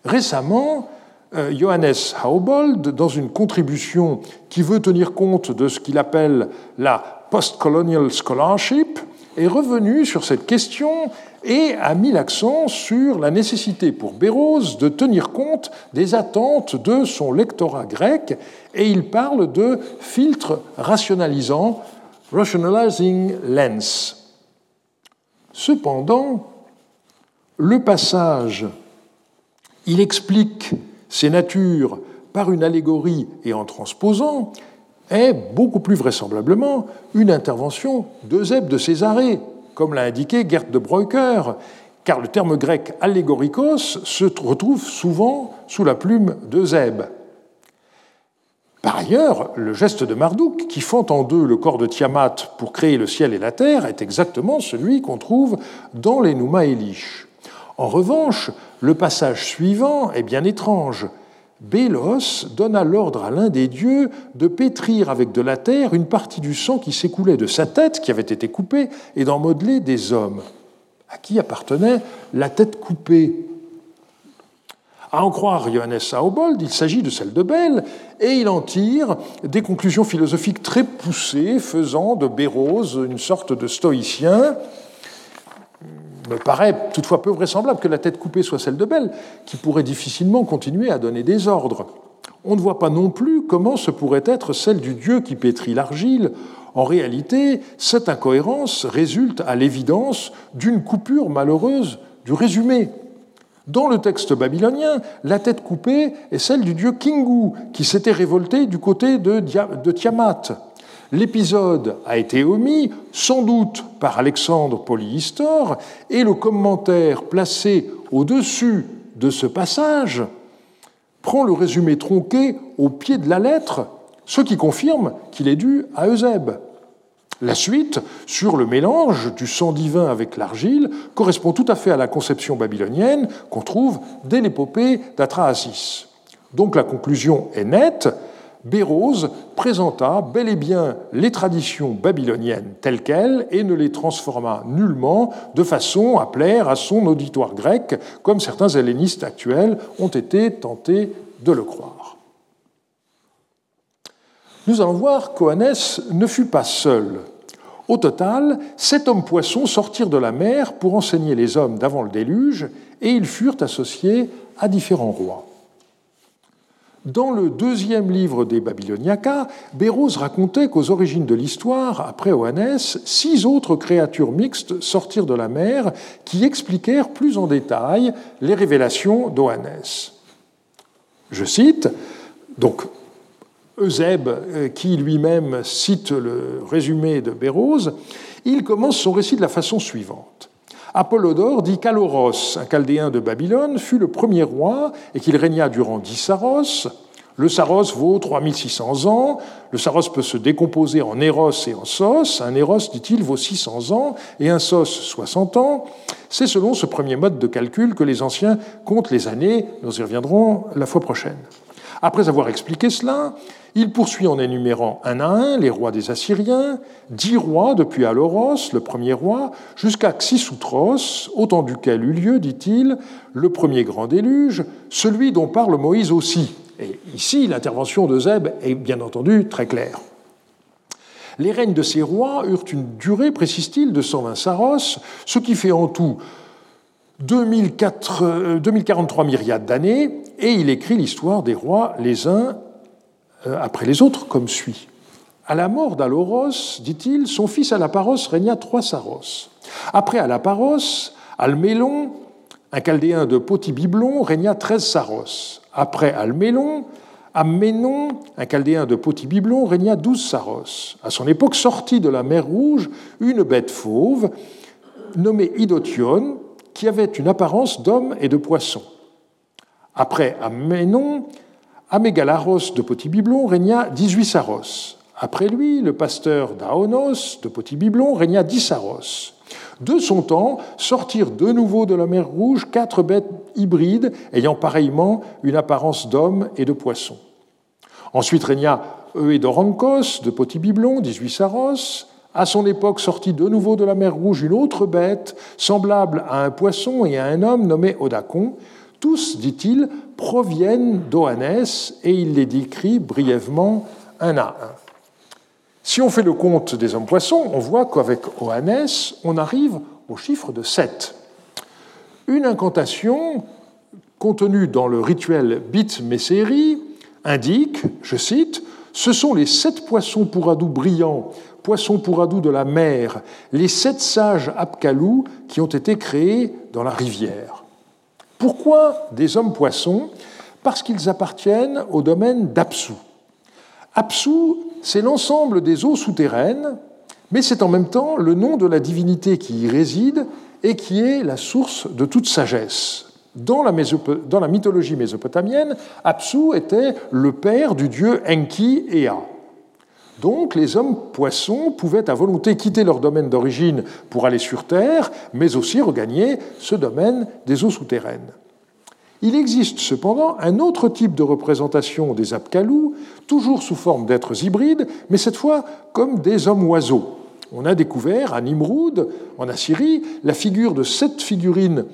Récemment, euh, Johannes Haubold, dans une contribution qui veut tenir compte de ce qu'il appelle la post-colonial scholarship, est revenu sur cette question et a mis l'accent sur la nécessité pour Bérose de tenir compte des attentes de son lectorat grec, et il parle de filtre rationalisant, rationalizing lens. Cependant, le passage, il explique ces natures par une allégorie et en transposant, est beaucoup plus vraisemblablement une intervention d'Eusèbe de Césarée, comme l'a indiqué Gert de Breuker, car le terme grec allégorikos se retrouve souvent sous la plume d'Eusèbe. Par ailleurs, le geste de Marduk, qui fend en deux le corps de Tiamat pour créer le ciel et la terre, est exactement celui qu'on trouve dans les Nouma Elish. En revanche, le passage suivant est bien étrange. Bélos donna l'ordre à l'un des dieux de pétrir avec de la terre une partie du sang qui s'écoulait de sa tête, qui avait été coupée, et d'en modeler des hommes. À qui appartenait la tête coupée à en croire Johannes Saubold, il s'agit de celle de Belle, et il en tire des conclusions philosophiques très poussées, faisant de Bérose une sorte de stoïcien. Il me paraît toutefois peu vraisemblable que la tête coupée soit celle de Belle, qui pourrait difficilement continuer à donner des ordres. On ne voit pas non plus comment ce pourrait être celle du dieu qui pétrit l'argile. En réalité, cette incohérence résulte à l'évidence d'une coupure malheureuse du résumé dans le texte babylonien, la tête coupée est celle du dieu Kingu, qui s'était révolté du côté de, Tiamat. L'épisode a été omis, sans doute par Alexandre Polyhistor, et le commentaire placé au-dessus de ce passage prend le résumé tronqué au pied de la lettre, ce qui confirme qu'il est dû à Eusèbe. La suite, sur le mélange du sang divin avec l'argile, correspond tout à fait à la conception babylonienne qu'on trouve dès l'épopée d'Atrahasis. Donc la conclusion est nette, Bérose présenta bel et bien les traditions babyloniennes telles quelles et ne les transforma nullement de façon à plaire à son auditoire grec, comme certains hellénistes actuels ont été tentés de le croire. Nous allons voir qu'Oannès ne fut pas seul. Au total, sept hommes poissons sortirent de la mer pour enseigner les hommes d'avant le déluge, et ils furent associés à différents rois. Dans le deuxième livre des Babyloniacas, Bérose racontait qu'aux origines de l'histoire, après Oannès, six autres créatures mixtes sortirent de la mer qui expliquèrent plus en détail les révélations d'Oannès. Je cite, donc Eusèbe, euh, qui lui-même cite le résumé de Bérose, il commence son récit de la façon suivante. Apollodore dit qu'Aloros, un chaldéen de Babylone, fut le premier roi et qu'il régna durant dix saros. Le saros vaut 3600 ans. Le saros peut se décomposer en éros et en sos. Un éros, dit-il, vaut 600 ans et un sos 60 ans. C'est selon ce premier mode de calcul que les anciens comptent les années. Nous y reviendrons la fois prochaine. Après avoir expliqué cela, il poursuit en énumérant un à un les rois des Assyriens, dix rois depuis Aloros, le premier roi, jusqu'à Xisutros, autant duquel eut lieu, dit-il, le premier grand déluge, celui dont parle Moïse aussi. Et ici, l'intervention de Zeb est bien entendu très claire. Les règnes de ces rois eurent une durée, précise-t-il, de 120 saros, ce qui fait en tout 2043 euh, myriades d'années, et il écrit l'histoire des rois les uns euh, après les autres, comme suit. À la mort d'Aloros, dit-il, son fils Alaparos régna trois saros. Après Alaparos, Almélon, un chaldéen de Potibiblon, régna treize saros. Après Almélon, Amménon, un chaldéen de Potibiblon, régna douze saros. À son époque, sortit de la mer Rouge une bête fauve nommée Idotion, qui avait une apparence d'homme et de poisson. Après Amménon, Amégalaros de Potibiblon régna 18 saros. Après lui, le pasteur d'Aonos de Potibiblon régna 10 saros. De son temps sortirent de nouveau de la mer Rouge quatre bêtes hybrides ayant pareillement une apparence d'homme et de poisson. Ensuite régna Euedorankos de Potibiblon, 18 saros. À son époque sortit de nouveau de la mer Rouge une autre bête, semblable à un poisson et à un homme nommé Odacon, tous, dit-il, proviennent d'Oannès et il les décrit brièvement un à un. Si on fait le compte des hommes poissons, on voit qu'avec Oannès, on arrive au chiffre de 7. Une incantation contenue dans le rituel Bit Messeri indique, je cite, Ce sont les sept poissons pourradous brillants, poissons pourradous de la mer, les sept sages Apkalou qui ont été créés dans la rivière. Pourquoi des hommes poissons Parce qu'ils appartiennent au domaine d'Apsu. Apsu, c'est l'ensemble des eaux souterraines, mais c'est en même temps le nom de la divinité qui y réside et qui est la source de toute sagesse. Dans la, mythologie mésopotamienne, Apsu était le père du dieu Enki Ea. Donc les hommes poissons pouvaient à volonté quitter leur domaine d'origine pour aller sur Terre, mais aussi regagner ce domaine des eaux souterraines. Il existe cependant un autre type de représentation des Apkalous, toujours sous forme d'êtres hybrides, mais cette fois comme des hommes-oiseaux. On a découvert à Nimrud, en Assyrie, la figure de sept figurines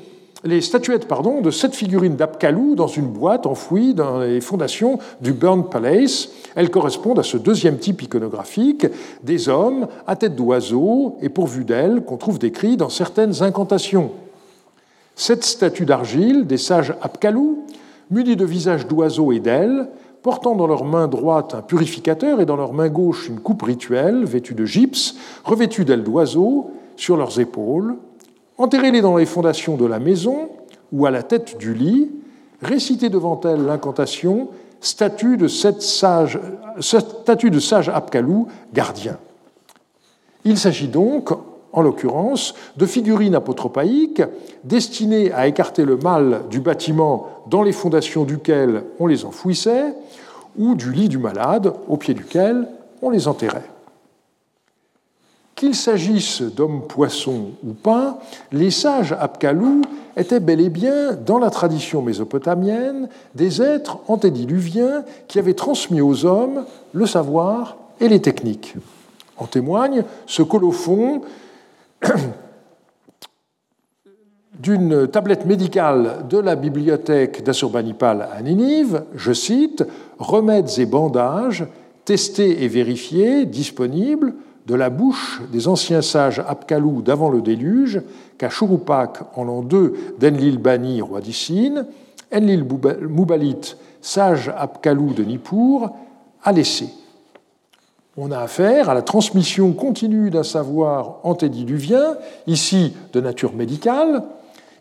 les statuettes pardon, de sept figurines d'Apkalou dans une boîte enfouie dans les fondations du Burn Palace. Elles correspondent à ce deuxième type iconographique, des hommes à tête d'oiseau et pourvus d'ailes qu'on trouve décrits dans certaines incantations. Cette statue d'argile des sages Apkalou, munis de visages d'oiseaux et d'ailes, portant dans leur main droite un purificateur et dans leur main gauche une coupe rituelle vêtue de gypse, revêtue d'ailes d'oiseaux sur leurs épaules, Enterrez-les dans les fondations de la maison ou à la tête du lit, récitez devant elles l'incantation statue de, sage, statue de sage Apkalou, gardien. Il s'agit donc, en l'occurrence, de figurines apotropaïques destinées à écarter le mal du bâtiment dans les fondations duquel on les enfouissait, ou du lit du malade au pied duquel on les enterrait. Qu'il s'agisse d'hommes poissons ou pas, les sages Apkalou étaient bel et bien, dans la tradition mésopotamienne, des êtres antédiluviens qui avaient transmis aux hommes le savoir et les techniques. En témoigne ce colophon [COUGHS] d'une tablette médicale de la bibliothèque d'Assurbanipal à Ninive, je cite, Remèdes et bandages, testés et vérifiés, disponibles, de la bouche des anciens sages Apkalou d'avant le déluge, qu'à Churupak en l'an 2 d'Enlil Bani, roi d'Issine, Enlil Moubalit, sage Apkalou de Nippur, a laissé. On a affaire à la transmission continue d'un savoir antédiluvien, ici de nature médicale.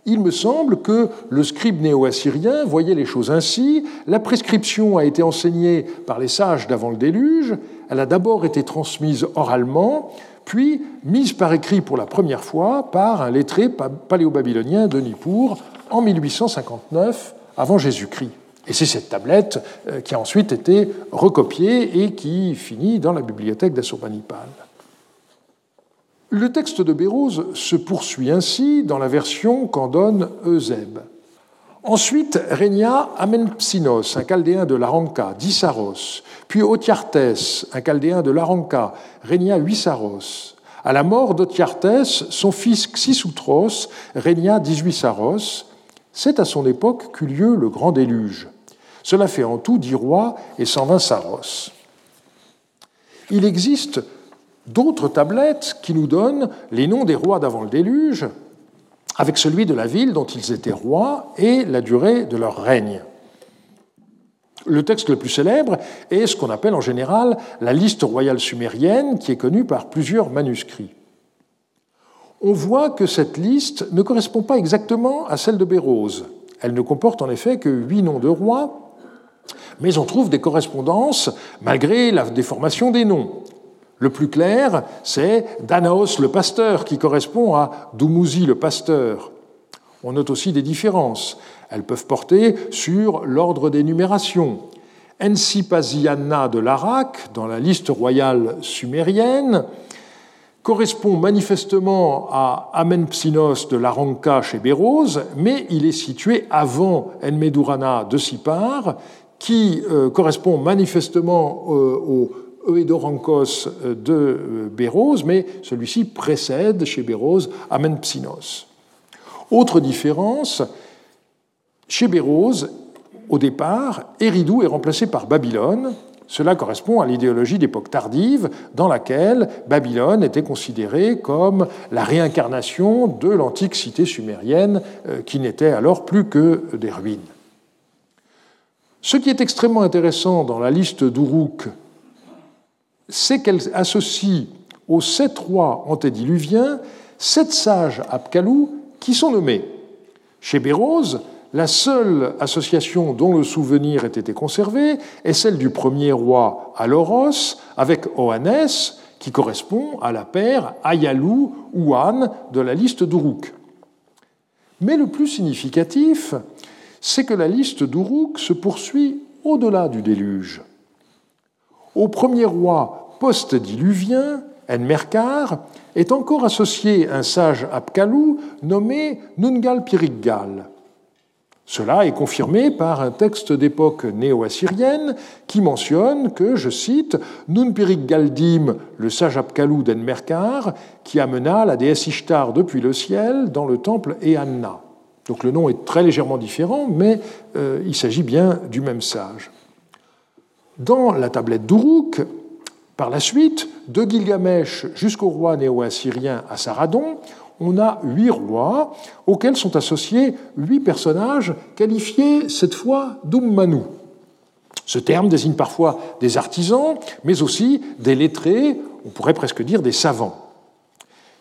Il me semble que le scribe néo-assyrien voyait les choses ainsi. La prescription a été enseignée par les sages d'avant le déluge. Elle a d'abord été transmise oralement, puis mise par écrit pour la première fois par un lettré paléo-babylonien de Nippur en 1859 avant Jésus-Christ. Et c'est cette tablette euh, qui a ensuite été recopiée et qui finit dans la bibliothèque d'Assurbanipal. Le texte de Bérose se poursuit ainsi dans la version qu'en donne Euseb. Ensuite régna Amenpsinos, un chaldéen de l'Aranka, dix saros, puis Otiartes, un chaldéen de l'Aranka, régna huit saros. À la mort d'Otiartes, son fils Xisutros régna dix-huit saros. C'est à son époque qu'eut lieu le grand déluge. Cela fait en tout dix rois et 120 saros. Il existe d'autres tablettes qui nous donnent les noms des rois d'avant le déluge, avec celui de la ville dont ils étaient rois et la durée de leur règne. Le texte le plus célèbre est ce qu'on appelle en général la liste royale sumérienne, qui est connue par plusieurs manuscrits. On voit que cette liste ne correspond pas exactement à celle de Bérose. Elle ne comporte en effet que huit noms de rois, mais on trouve des correspondances malgré la déformation des noms. Le plus clair, c'est Danaos le pasteur, qui correspond à Dumuzi le pasteur. On note aussi des différences. Elles peuvent porter sur l'ordre des numérations. Ensipasiana de l'Arak, dans la liste royale sumérienne, correspond manifestement à Amenpsinos de l'Aranka chez Bérose, mais il est situé avant Enmedurana de Sipar, qui euh, correspond manifestement euh, au Euedorankos de euh, Bérose, mais celui-ci précède chez Bérose Amenpsinos. Autre différence, chez Bérose, au départ, Éridou est remplacé par Babylone. Cela correspond à l'idéologie d'époque tardive dans laquelle Babylone était considérée comme la réincarnation de l'antique cité sumérienne qui n'était alors plus que des ruines. Ce qui est extrêmement intéressant dans la liste d'Uruk, c'est qu'elle associe aux sept rois antédiluviens sept sages Apkalou qui sont nommés. Chez Bérose, la seule association dont le souvenir ait été conservé est celle du premier roi Aloros avec Oannes, qui correspond à la paire Ayalou ou An de la liste d'Uruk. Mais le plus significatif, c'est que la liste d'Uruk se poursuit au-delà du déluge. Au premier roi post-diluvien, Enmerkar, est encore associé un sage Apkalou nommé Nungal Piriggal. Cela est confirmé par un texte d'époque néo-assyrienne qui mentionne que, je cite, Nun Piriggaldim, le sage Apkalou d'Enmerkar, qui amena la déesse Ishtar depuis le ciel dans le temple Eanna. Donc le nom est très légèrement différent, mais euh, il s'agit bien du même sage. Dans la tablette d'Uruk, par la suite, de Gilgamesh jusqu'au roi néo-assyrien Assaradon, on a huit rois auxquels sont associés huit personnages qualifiés cette fois d'Ummanu. Ce terme désigne parfois des artisans, mais aussi des lettrés, on pourrait presque dire des savants.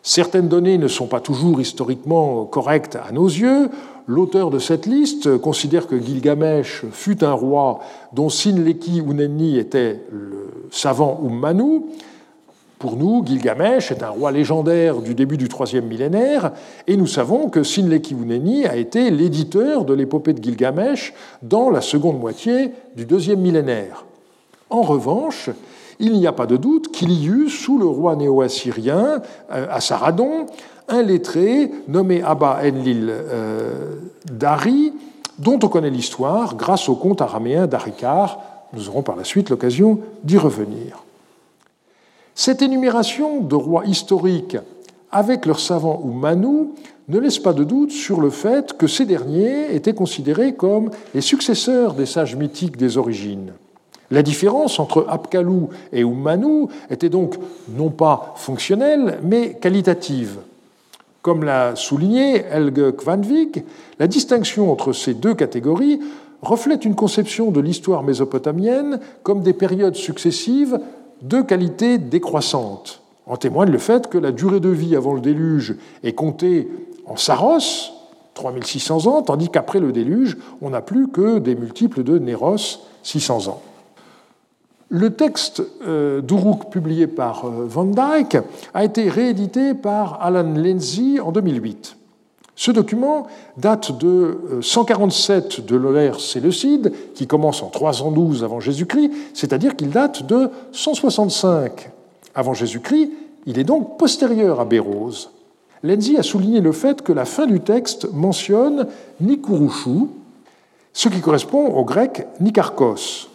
Certaines données ne sont pas toujours historiquement correctes à nos yeux. L'auteur de cette liste considère que Gilgamesh fut un roi dont Sinleki ou Nenni était le savant ou Manu. Pour nous, Gilgamesh est un roi légendaire du début du troisième millénaire, et nous savons que Sinleki Wuneni a été l'éditeur de l'épopée de Gilgamesh dans la seconde moitié du deuxième millénaire. En revanche, il n'y a pas de doute qu'il y eut, sous le roi néo-assyrien, euh, à Saradon, un lettré nommé Abba Enlil euh, Dari, dont on connaît l'histoire grâce au conte araméen d'Arikar. Nous aurons par la suite l'occasion d'y revenir. Cette énumération de rois historiques avec leurs savants ou manous ne laisse pas de doute sur le fait que ces derniers étaient considérés comme les successeurs des sages mythiques des origines. La différence entre Apkalou et Umanu était donc non pas fonctionnelle, mais qualitative. Comme l'a souligné Helge Kvanvig, la distinction entre ces deux catégories reflète une conception de l'histoire mésopotamienne comme des périodes successives de qualité décroissante. En témoigne le fait que la durée de vie avant le déluge est comptée en Saros, 3600 ans, tandis qu'après le déluge, on n'a plus que des multiples de Néros, 600 ans. Le texte euh, d'Uruk publié par euh, Van Dyck a été réédité par Alan Lindsay en 2008. Ce document date de 147 euh, de l'ère séleucide, qui commence en 312 avant Jésus-Christ, c'est-à-dire qu'il date de 165 avant Jésus-Christ. Il est donc postérieur à Bérose. Lenzi a souligné le fait que la fin du texte mentionne Nikurushu, ce qui correspond au grec Nikarkos.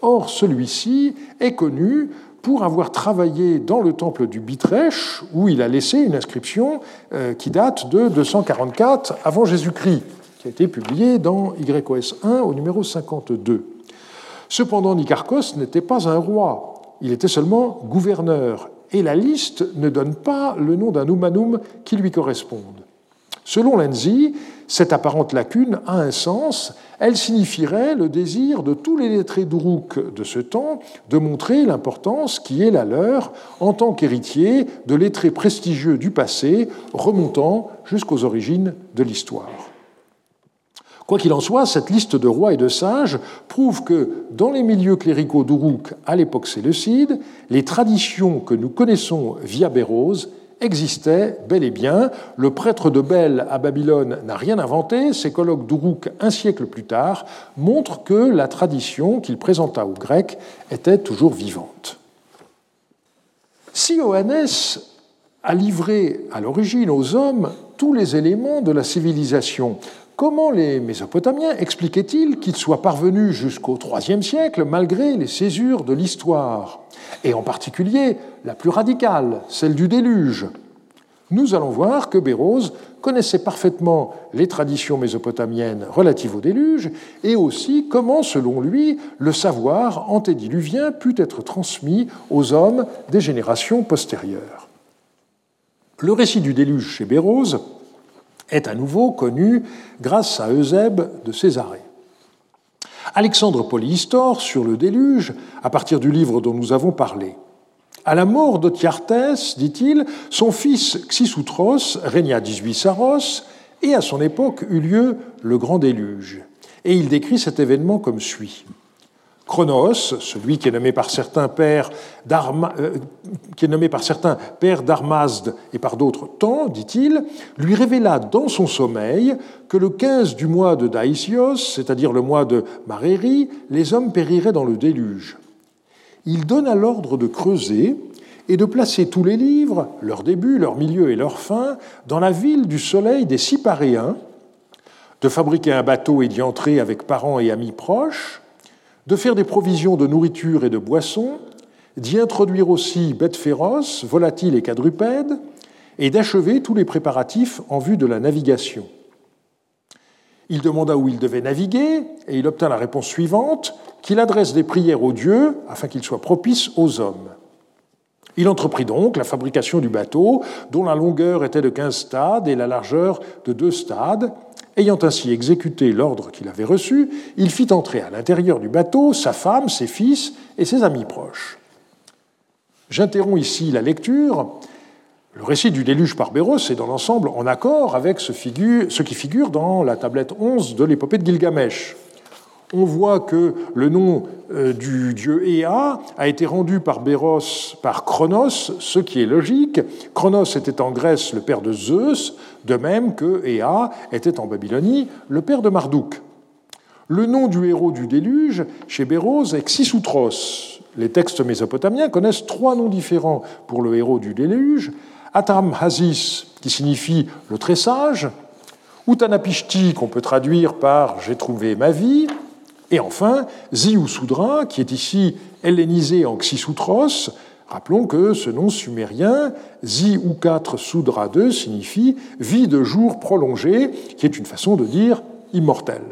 Or, celui-ci est connu pour avoir travaillé dans le temple du Bitrech, où il a laissé une inscription euh, qui date de 244 avant Jésus-Christ, qui a été publiée dans YOS 1 au numéro 52. Cependant, Nicarchos n'était pas un roi, il était seulement gouverneur, et la liste ne donne pas le nom d'un humanum qui lui corresponde. Selon Lenzi, cette apparente lacune a un sens, elle signifierait le désir de tous les lettrés d'Uruk de ce temps de montrer l'importance qui est la leur en tant qu'héritier de lettrés prestigieux du passé remontant jusqu'aux origines de l'histoire. Quoi qu'il en soit, cette liste de rois et de sages prouve que dans les milieux cléricaux d'Uruk à l'époque séleucide, les traditions que nous connaissons via Bérose existait bel et bien. Le prêtre de Bel à Babylone n'a rien inventé. Ses colloques d'Uruk un siècle plus tard montrent que la tradition qu'il présenta aux Grecs était toujours vivante. Si Johannes a livré à l'origine aux hommes tous les éléments de la civilisation, Comment les Mésopotamiens expliquaient-ils qu'ils soient parvenus jusqu'au IIIe siècle malgré les césures de l'histoire, et en particulier la plus radicale, celle du déluge Nous allons voir que Bérose connaissait parfaitement les traditions mésopotamiennes relatives au déluge et aussi comment, selon lui, le savoir antédiluvien put être transmis aux hommes des générations postérieures. Le récit du déluge chez Bérose est à nouveau connu grâce à Eusèbe de Césarée. Alexandre Polyhistor, sur le déluge, à partir du livre dont nous avons parlé. À la mort de dit-il, son fils Xisutros régna 18 Saros, et à son époque eut lieu le grand déluge. Et il décrit cet événement comme suit. Chronos, celui qui est nommé par certains père euh, d'Armazde et par d'autres temps, dit-il, lui révéla dans son sommeil que le 15 du mois de Daisios, c'est-à-dire le mois de Maréri, les hommes périraient dans le déluge. Il donna l'ordre de creuser et de placer tous les livres, leur début, leur milieu et leur fin, dans la ville du soleil des Cyparéens, de fabriquer un bateau et d'y entrer avec parents et amis proches, de faire des provisions de nourriture et de boissons, d'y introduire aussi bêtes féroces, volatiles et quadrupèdes, et d'achever tous les préparatifs en vue de la navigation. Il demanda où il devait naviguer, et il obtint la réponse suivante, qu'il adresse des prières aux dieux afin qu'ils soient propices aux hommes. Il entreprit donc la fabrication du bateau, dont la longueur était de 15 stades et la largeur de deux stades, Ayant ainsi exécuté l'ordre qu'il avait reçu, il fit entrer à l'intérieur du bateau sa femme, ses fils et ses amis proches. J'interromps ici la lecture. Le récit du déluge par Béros est dans l'ensemble en accord avec ce, ce, qui figure dans la tablette 11 de l'épopée de Gilgamesh. On voit que le nom euh, du dieu Ea a été rendu par Béros par Chronos, ce qui est logique. Chronos était en Grèce le père de Zeus, de même que Ea était en Babylonie le père de Marduk. Le nom du héros du déluge chez Béros est Xisutros. Les textes mésopotamiens connaissent trois noms différents pour le héros du déluge. Atam Hazis, qui signifie le très sage, Utanapishti, qu'on peut traduire par J'ai trouvé ma vie, et enfin Ziusudra, qui est ici hellénisé en Xisutros. Rappelons que ce nom sumérien, Zi ou 4 Sudra 2, signifie vie de jour prolongée, qui est une façon de dire immortel.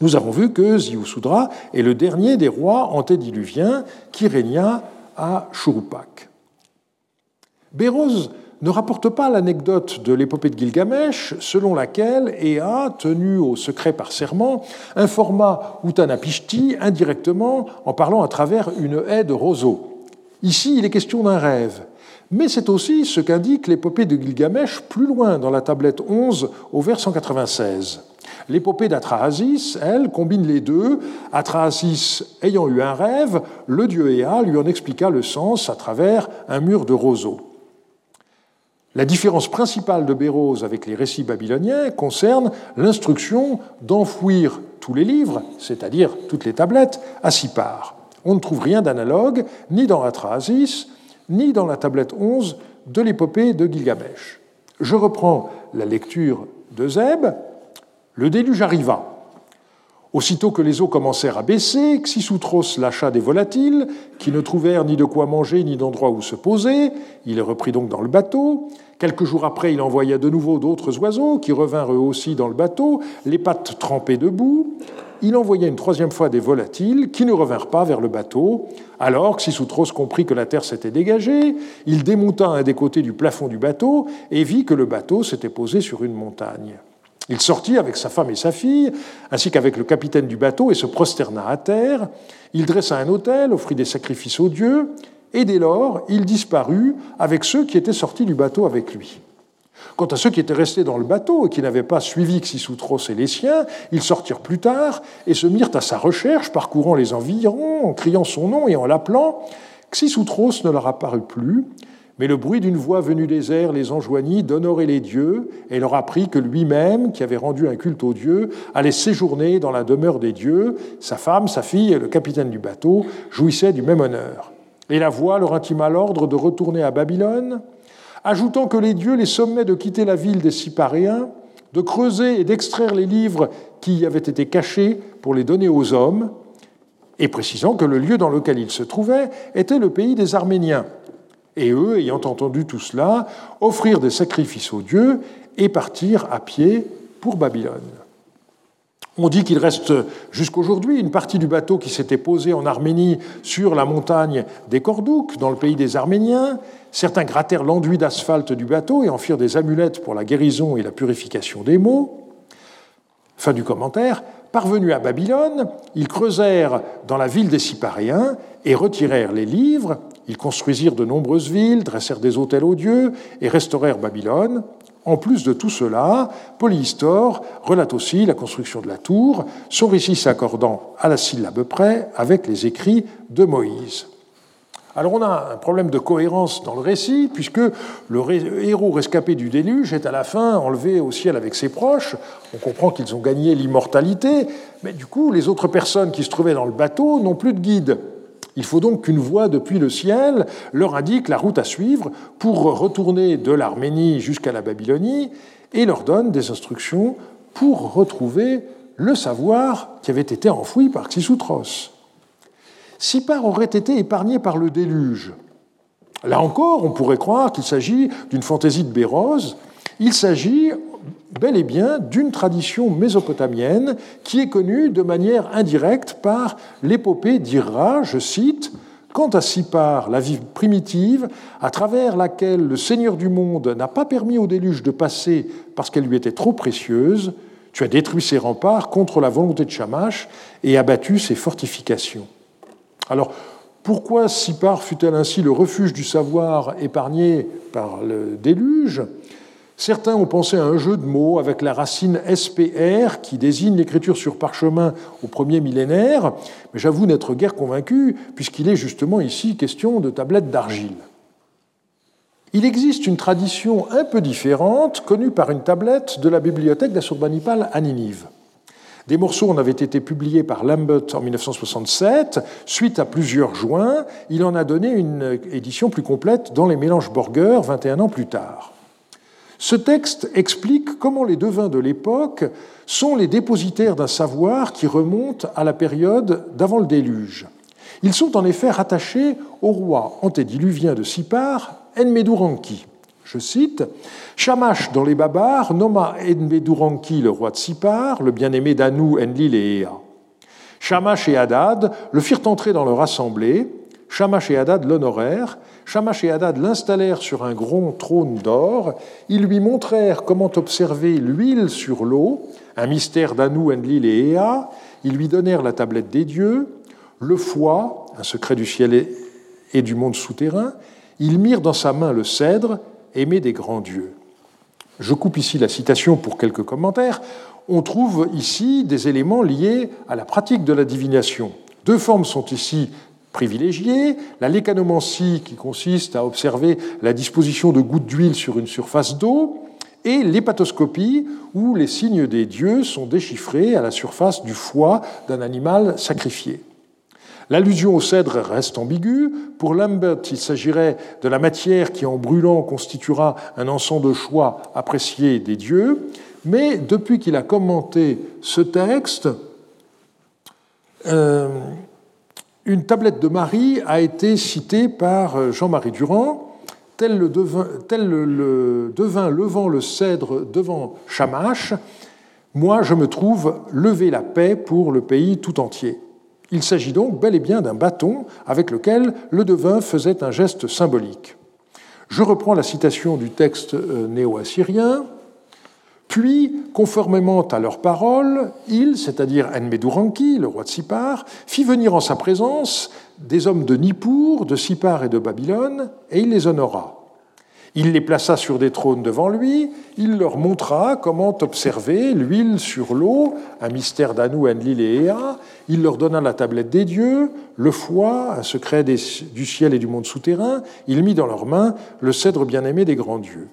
Nous avons vu que Ziusudra est le dernier des rois antédiluviens qui régna à Churupak. Béroz ne rapporte pas l'anecdote de l'épopée de Gilgamesh, selon laquelle Ea, tenu au secret par serment, informa Utanapishti indirectement en parlant à travers une haie de roseaux. Ici, il est question d'un rêve. Mais c'est aussi ce qu'indique l'épopée de Gilgamesh plus loin dans la tablette 11 au vers 196. L'épopée d'Atrahasis, elle, combine les deux. Atrahasis ayant eu un rêve, le dieu Ea lui en expliqua le sens à travers un mur de roseaux. La différence principale de Béroz avec les récits babyloniens concerne l'instruction d'enfouir tous les livres, c'est-à-dire toutes les tablettes, à six parts. On ne trouve rien d'analogue ni dans Atrahasis, ni dans la tablette 11 de l'épopée de Gilgamesh. Je reprends la lecture de Zeb. Le déluge arriva. Aussitôt que les eaux commencèrent à baisser, Xisutros lâcha des volatiles, qui ne trouvèrent ni de quoi manger ni d'endroit où se poser. Il les reprit donc dans le bateau. Quelques jours après, il envoya de nouveau d'autres oiseaux, qui revinrent eux aussi dans le bateau, les pattes trempées debout. Il envoya une troisième fois des volatiles, qui ne revinrent pas vers le bateau. Alors Xisutros comprit que la terre s'était dégagée. Il démonta un des côtés du plafond du bateau et vit que le bateau s'était posé sur une montagne. Il sortit avec sa femme et sa fille, ainsi qu'avec le capitaine du bateau, et se prosterna à terre. Il dressa un autel, offrit des sacrifices aux dieux, et dès lors, il disparut avec ceux qui étaient sortis du bateau avec lui. Quant à ceux qui étaient restés dans le bateau et qui n'avaient pas suivi Xisutros et les siens, ils sortirent plus tard et se mirent à sa recherche, parcourant les environs, en criant son nom et en l'appelant. Xisutros ne leur apparut plus, mais le bruit d'une voix venue des airs les enjoignit d'honorer les dieux et leur apprit que lui-même, qui avait rendu un culte aux dieux, allait séjourner dans la demeure des dieux. Sa femme, sa fille et le capitaine du bateau jouissaient du même honneur. Et la voix leur intima l'ordre de retourner à Babylone, ajoutant que les dieux les sommaient de quitter la ville des Cyparéens, de creuser et d'extraire les livres qui y avaient été cachés pour les donner aux hommes, et précisant que le lieu dans lequel ils se trouvaient était le pays des Arméniens et eux, ayant entendu tout cela, offrirent des sacrifices aux dieux et partirent à pied pour Babylone. On dit qu'il reste jusqu'aujourd'hui une partie du bateau qui s'était posé en Arménie sur la montagne des Cordouks, dans le pays des Arméniens. Certains grattèrent l'enduit d'asphalte du bateau et en firent des amulettes pour la guérison et la purification des maux. Fin du commentaire. Parvenus à Babylone, ils creusèrent dans la ville des Cyparéens et retirèrent les livres ils construisirent de nombreuses villes, dressèrent des hôtels aux dieux et restaurèrent Babylone. En plus de tout cela, Polyhistor relate aussi la construction de la tour, son récit s'accordant à la syllabe près avec les écrits de Moïse. Alors on a un problème de cohérence dans le récit, puisque le héros rescapé du déluge est à la fin enlevé au ciel avec ses proches. On comprend qu'ils ont gagné l'immortalité, mais du coup les autres personnes qui se trouvaient dans le bateau n'ont plus de guide. Il faut donc qu'une voix depuis le ciel leur indique la route à suivre pour retourner de l'Arménie jusqu'à la Babylonie et leur donne des instructions pour retrouver le savoir qui avait été enfoui par Xisutros. Sipar aurait été épargné par le déluge. Là encore, on pourrait croire qu'il s'agit d'une fantaisie de Béroz. Il s'agit bel et bien d'une tradition mésopotamienne qui est connue de manière indirecte par l'épopée d'Ira, je cite, Quant à Sipar, la vie primitive, à travers laquelle le Seigneur du monde n'a pas permis au déluge de passer parce qu'elle lui était trop précieuse, tu as détruit ses remparts contre la volonté de Shamash et abattu ses fortifications. Alors, pourquoi Sipar fut-elle ainsi le refuge du savoir épargné par le déluge? Certains ont pensé à un jeu de mots avec la racine SPR qui désigne l'écriture sur parchemin au premier millénaire, mais j'avoue n'être guère convaincu puisqu'il est justement ici question de tablettes d'argile. Il existe une tradition un peu différente connue par une tablette de la bibliothèque d'Assurbanipal à Ninive. Des morceaux en avaient été publiés par Lambert en 1967. Suite à plusieurs joints, il en a donné une édition plus complète dans les mélanges Borger 21 ans plus tard. Ce texte explique comment les devins de l'époque sont les dépositaires d'un savoir qui remonte à la période d'avant le déluge. Ils sont en effet rattachés au roi antédiluvien de Sipar, Enmeduranki. Je cite Shamash dans les Babars nomma Enmeduranki le roi de Sipar, le bien-aimé d'Anou, Enlil et Ea. Shamash et Hadad le firent entrer dans leur assemblée. Shamash et Hadad l'honorèrent. Shamash et Hadad l'installèrent sur un grand trône d'or. Ils lui montrèrent comment observer l'huile sur l'eau, un mystère d'Anou, Enlil et Ea. Ils lui donnèrent la tablette des dieux, le foie, un secret du ciel et du monde souterrain. Ils mirent dans sa main le cèdre, aimé des grands dieux. Je coupe ici la citation pour quelques commentaires. On trouve ici des éléments liés à la pratique de la divination. Deux formes sont ici privilégiées. La lécanomancie, qui consiste à observer la disposition de gouttes d'huile sur une surface d'eau, et l'hépatoscopie, où les signes des dieux sont déchiffrés à la surface du foie d'un animal sacrifié. L'allusion au cèdre reste ambiguë. Pour Lambert, il s'agirait de la matière qui, en brûlant, constituera un encens de choix apprécié des dieux. Mais depuis qu'il a commenté ce texte, euh, une tablette de Marie a été citée par Jean-Marie Durand. Tel le, devin, tel le devin levant le cèdre devant Shamash, moi je me trouve lever la paix pour le pays tout entier. Il s'agit donc bel et bien d'un bâton avec lequel le devin faisait un geste symbolique. Je reprends la citation du texte euh, néo-assyrien. Puis, conformément à leurs paroles, il, c'est-à-dire Enmeduranki, le roi de Sipar, fit venir en sa présence des hommes de Nippur, de Sipar et de Babylone, et il les honora. Il les plaça sur des trônes devant lui, il leur montra comment observer l'huile sur l'eau, un mystère d'Anou, Enlil et Ea, il leur donna la tablette des dieux, le foie, un secret du ciel et du monde souterrain, il mit dans leurs mains le cèdre bien-aimé des grands dieux.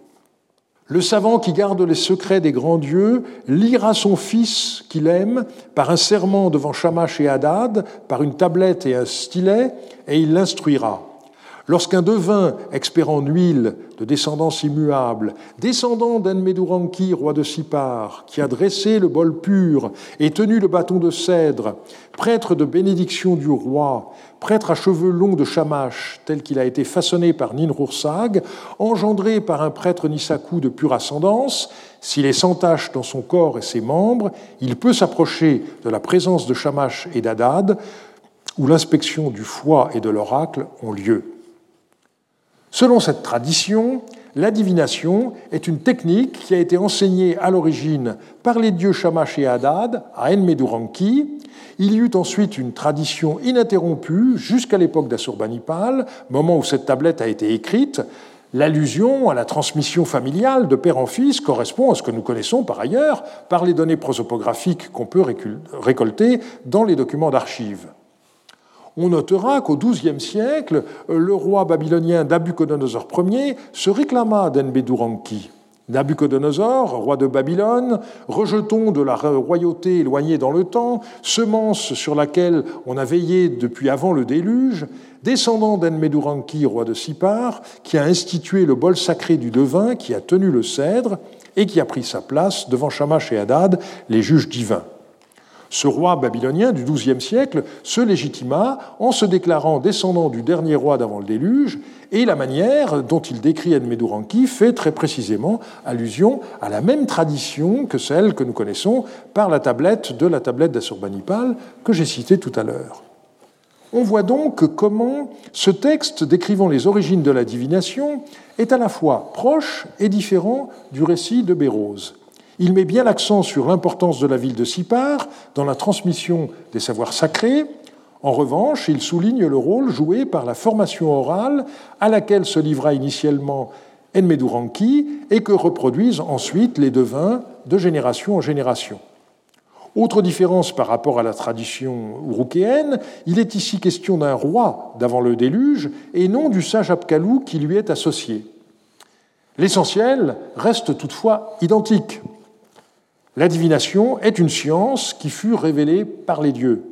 Le savant qui garde les secrets des grands dieux lira son fils qu'il aime par un serment devant Shamash et Hadad, par une tablette et un stylet, et il l'instruira. Lorsqu'un devin, expert en huile, de descendance immuable, descendant d'Enmeduranki, roi de Sipar, qui a dressé le bol pur et tenu le bâton de cèdre, prêtre de bénédiction du roi, prêtre à cheveux longs de Shamash, tel qu'il a été façonné par Ninrursag, engendré par un prêtre Nisaku de pure ascendance, s'il est sans tache dans son corps et ses membres, il peut s'approcher de la présence de Shamash et d'Adad, où l'inspection du foie et de l'oracle ont lieu. Selon cette tradition, la divination est une technique qui a été enseignée à l'origine par les dieux Shamash et Hadad à Enmeduranki. Il y eut ensuite une tradition ininterrompue jusqu'à l'époque d'Assurbanipal, moment où cette tablette a été écrite. L'allusion à la transmission familiale de père en fils correspond à ce que nous connaissons par ailleurs par les données prosopographiques qu'on peut récolter dans les documents d'archives on notera qu'au XIIe siècle, le roi babylonien Nabucodonosor Ier se réclama d'Enbeduranki. Nabucodonosor, roi de Babylone, rejeton de la royauté éloignée dans le temps, semence sur laquelle on a veillé depuis avant le déluge, descendant d'Enmeduranki, roi de Sipar, qui a institué le bol sacré du devin, qui a tenu le cèdre et qui a pris sa place devant Shamash et Hadad, les juges divins. Ce roi babylonien du XIIe siècle se légitima en se déclarant descendant du dernier roi d'avant le déluge, et la manière dont il décrit Enmeduranki fait très précisément allusion à la même tradition que celle que nous connaissons par la tablette de la tablette d'Assurbanipal que j'ai citée tout à l'heure. On voit donc comment ce texte décrivant les origines de la divination est à la fois proche et différent du récit de Bérose. Il met bien l'accent sur l'importance de la ville de Sipar dans la transmission des savoirs sacrés. En revanche, il souligne le rôle joué par la formation orale à laquelle se livra initialement Enmeduranki et que reproduisent ensuite les devins de génération en génération. Autre différence par rapport à la tradition urukéenne, il est ici question d'un roi d'avant le déluge et non du sage Apkalou qui lui est associé. L'essentiel reste toutefois identique. La divination est une science qui fut révélée par les dieux.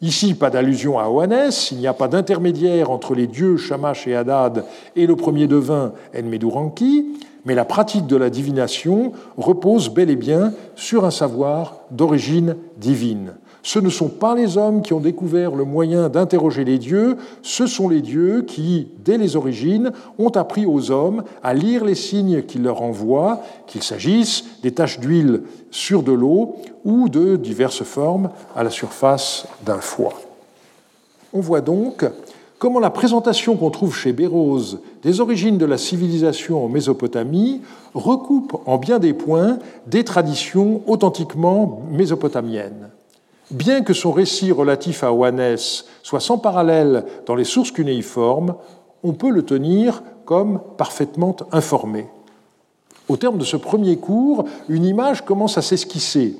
Ici, pas d'allusion à Oanès, il n'y a pas d'intermédiaire entre les dieux Shamash et Hadad et le premier devin Enmeduranki, mais la pratique de la divination repose bel et bien sur un savoir d'origine divine. Ce ne sont pas les hommes qui ont découvert le moyen d'interroger les dieux, ce sont les dieux qui, dès les origines, ont appris aux hommes à lire les signes qu'ils leur envoient, qu'il s'agisse des taches d'huile sur de l'eau ou de diverses formes à la surface d'un foie. On voit donc comment la présentation qu'on trouve chez Bérose des origines de la civilisation en Mésopotamie recoupe en bien des points des traditions authentiquement mésopotamiennes. Bien que son récit relatif à Oanès soit sans parallèle dans les sources cunéiformes, on peut le tenir comme parfaitement informé. Au terme de ce premier cours, une image commence à s'esquisser.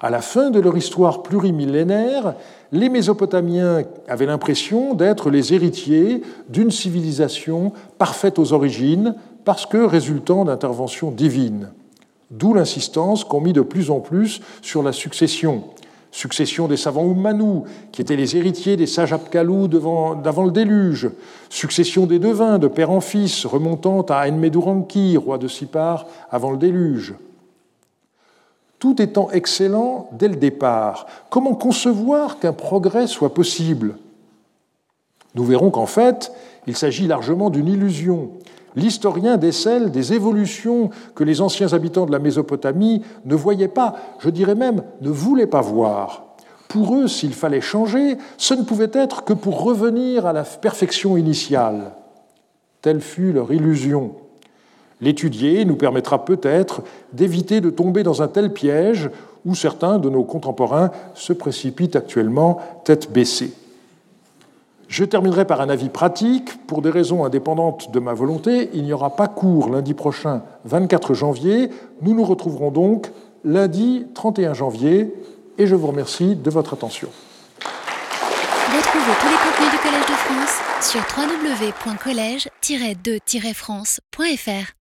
À la fin de leur histoire plurimillénaire, les Mésopotamiens avaient l'impression d'être les héritiers d'une civilisation parfaite aux origines parce que résultant d'interventions divines. D'où l'insistance qu'ont mis de plus en plus sur la succession. Succession des savants Oumanou, qui étaient les héritiers des sages Apkalou d'avant le déluge. Succession des devins, de père en fils, remontant à Enmeduranki, roi de Sipar, avant le déluge tout étant excellent dès le départ. Comment concevoir qu'un progrès soit possible? Nous verrons qu'en fait, il s'agit largement d'une illusion. L'historien décèle des évolutions que les anciens habitants de la Mésopotamie ne voyaient pas, je dirais même ne voulaient pas voir. Pour eux, s'il fallait changer, ce ne pouvait être que pour revenir à la perfection initiale. Telle fut leur illusion. L'étudier nous permettra peut-être d'éviter de tomber dans un tel piège où certains de nos contemporains se précipitent actuellement tête baissée. Je terminerai par un avis pratique. Pour des raisons indépendantes de ma volonté, il n'y aura pas cours lundi prochain, 24 janvier. Nous nous retrouverons donc lundi 31 janvier et je vous remercie de votre attention. Retrouvez tous les contenus du Collège de France sur www.colège-2-france.fr.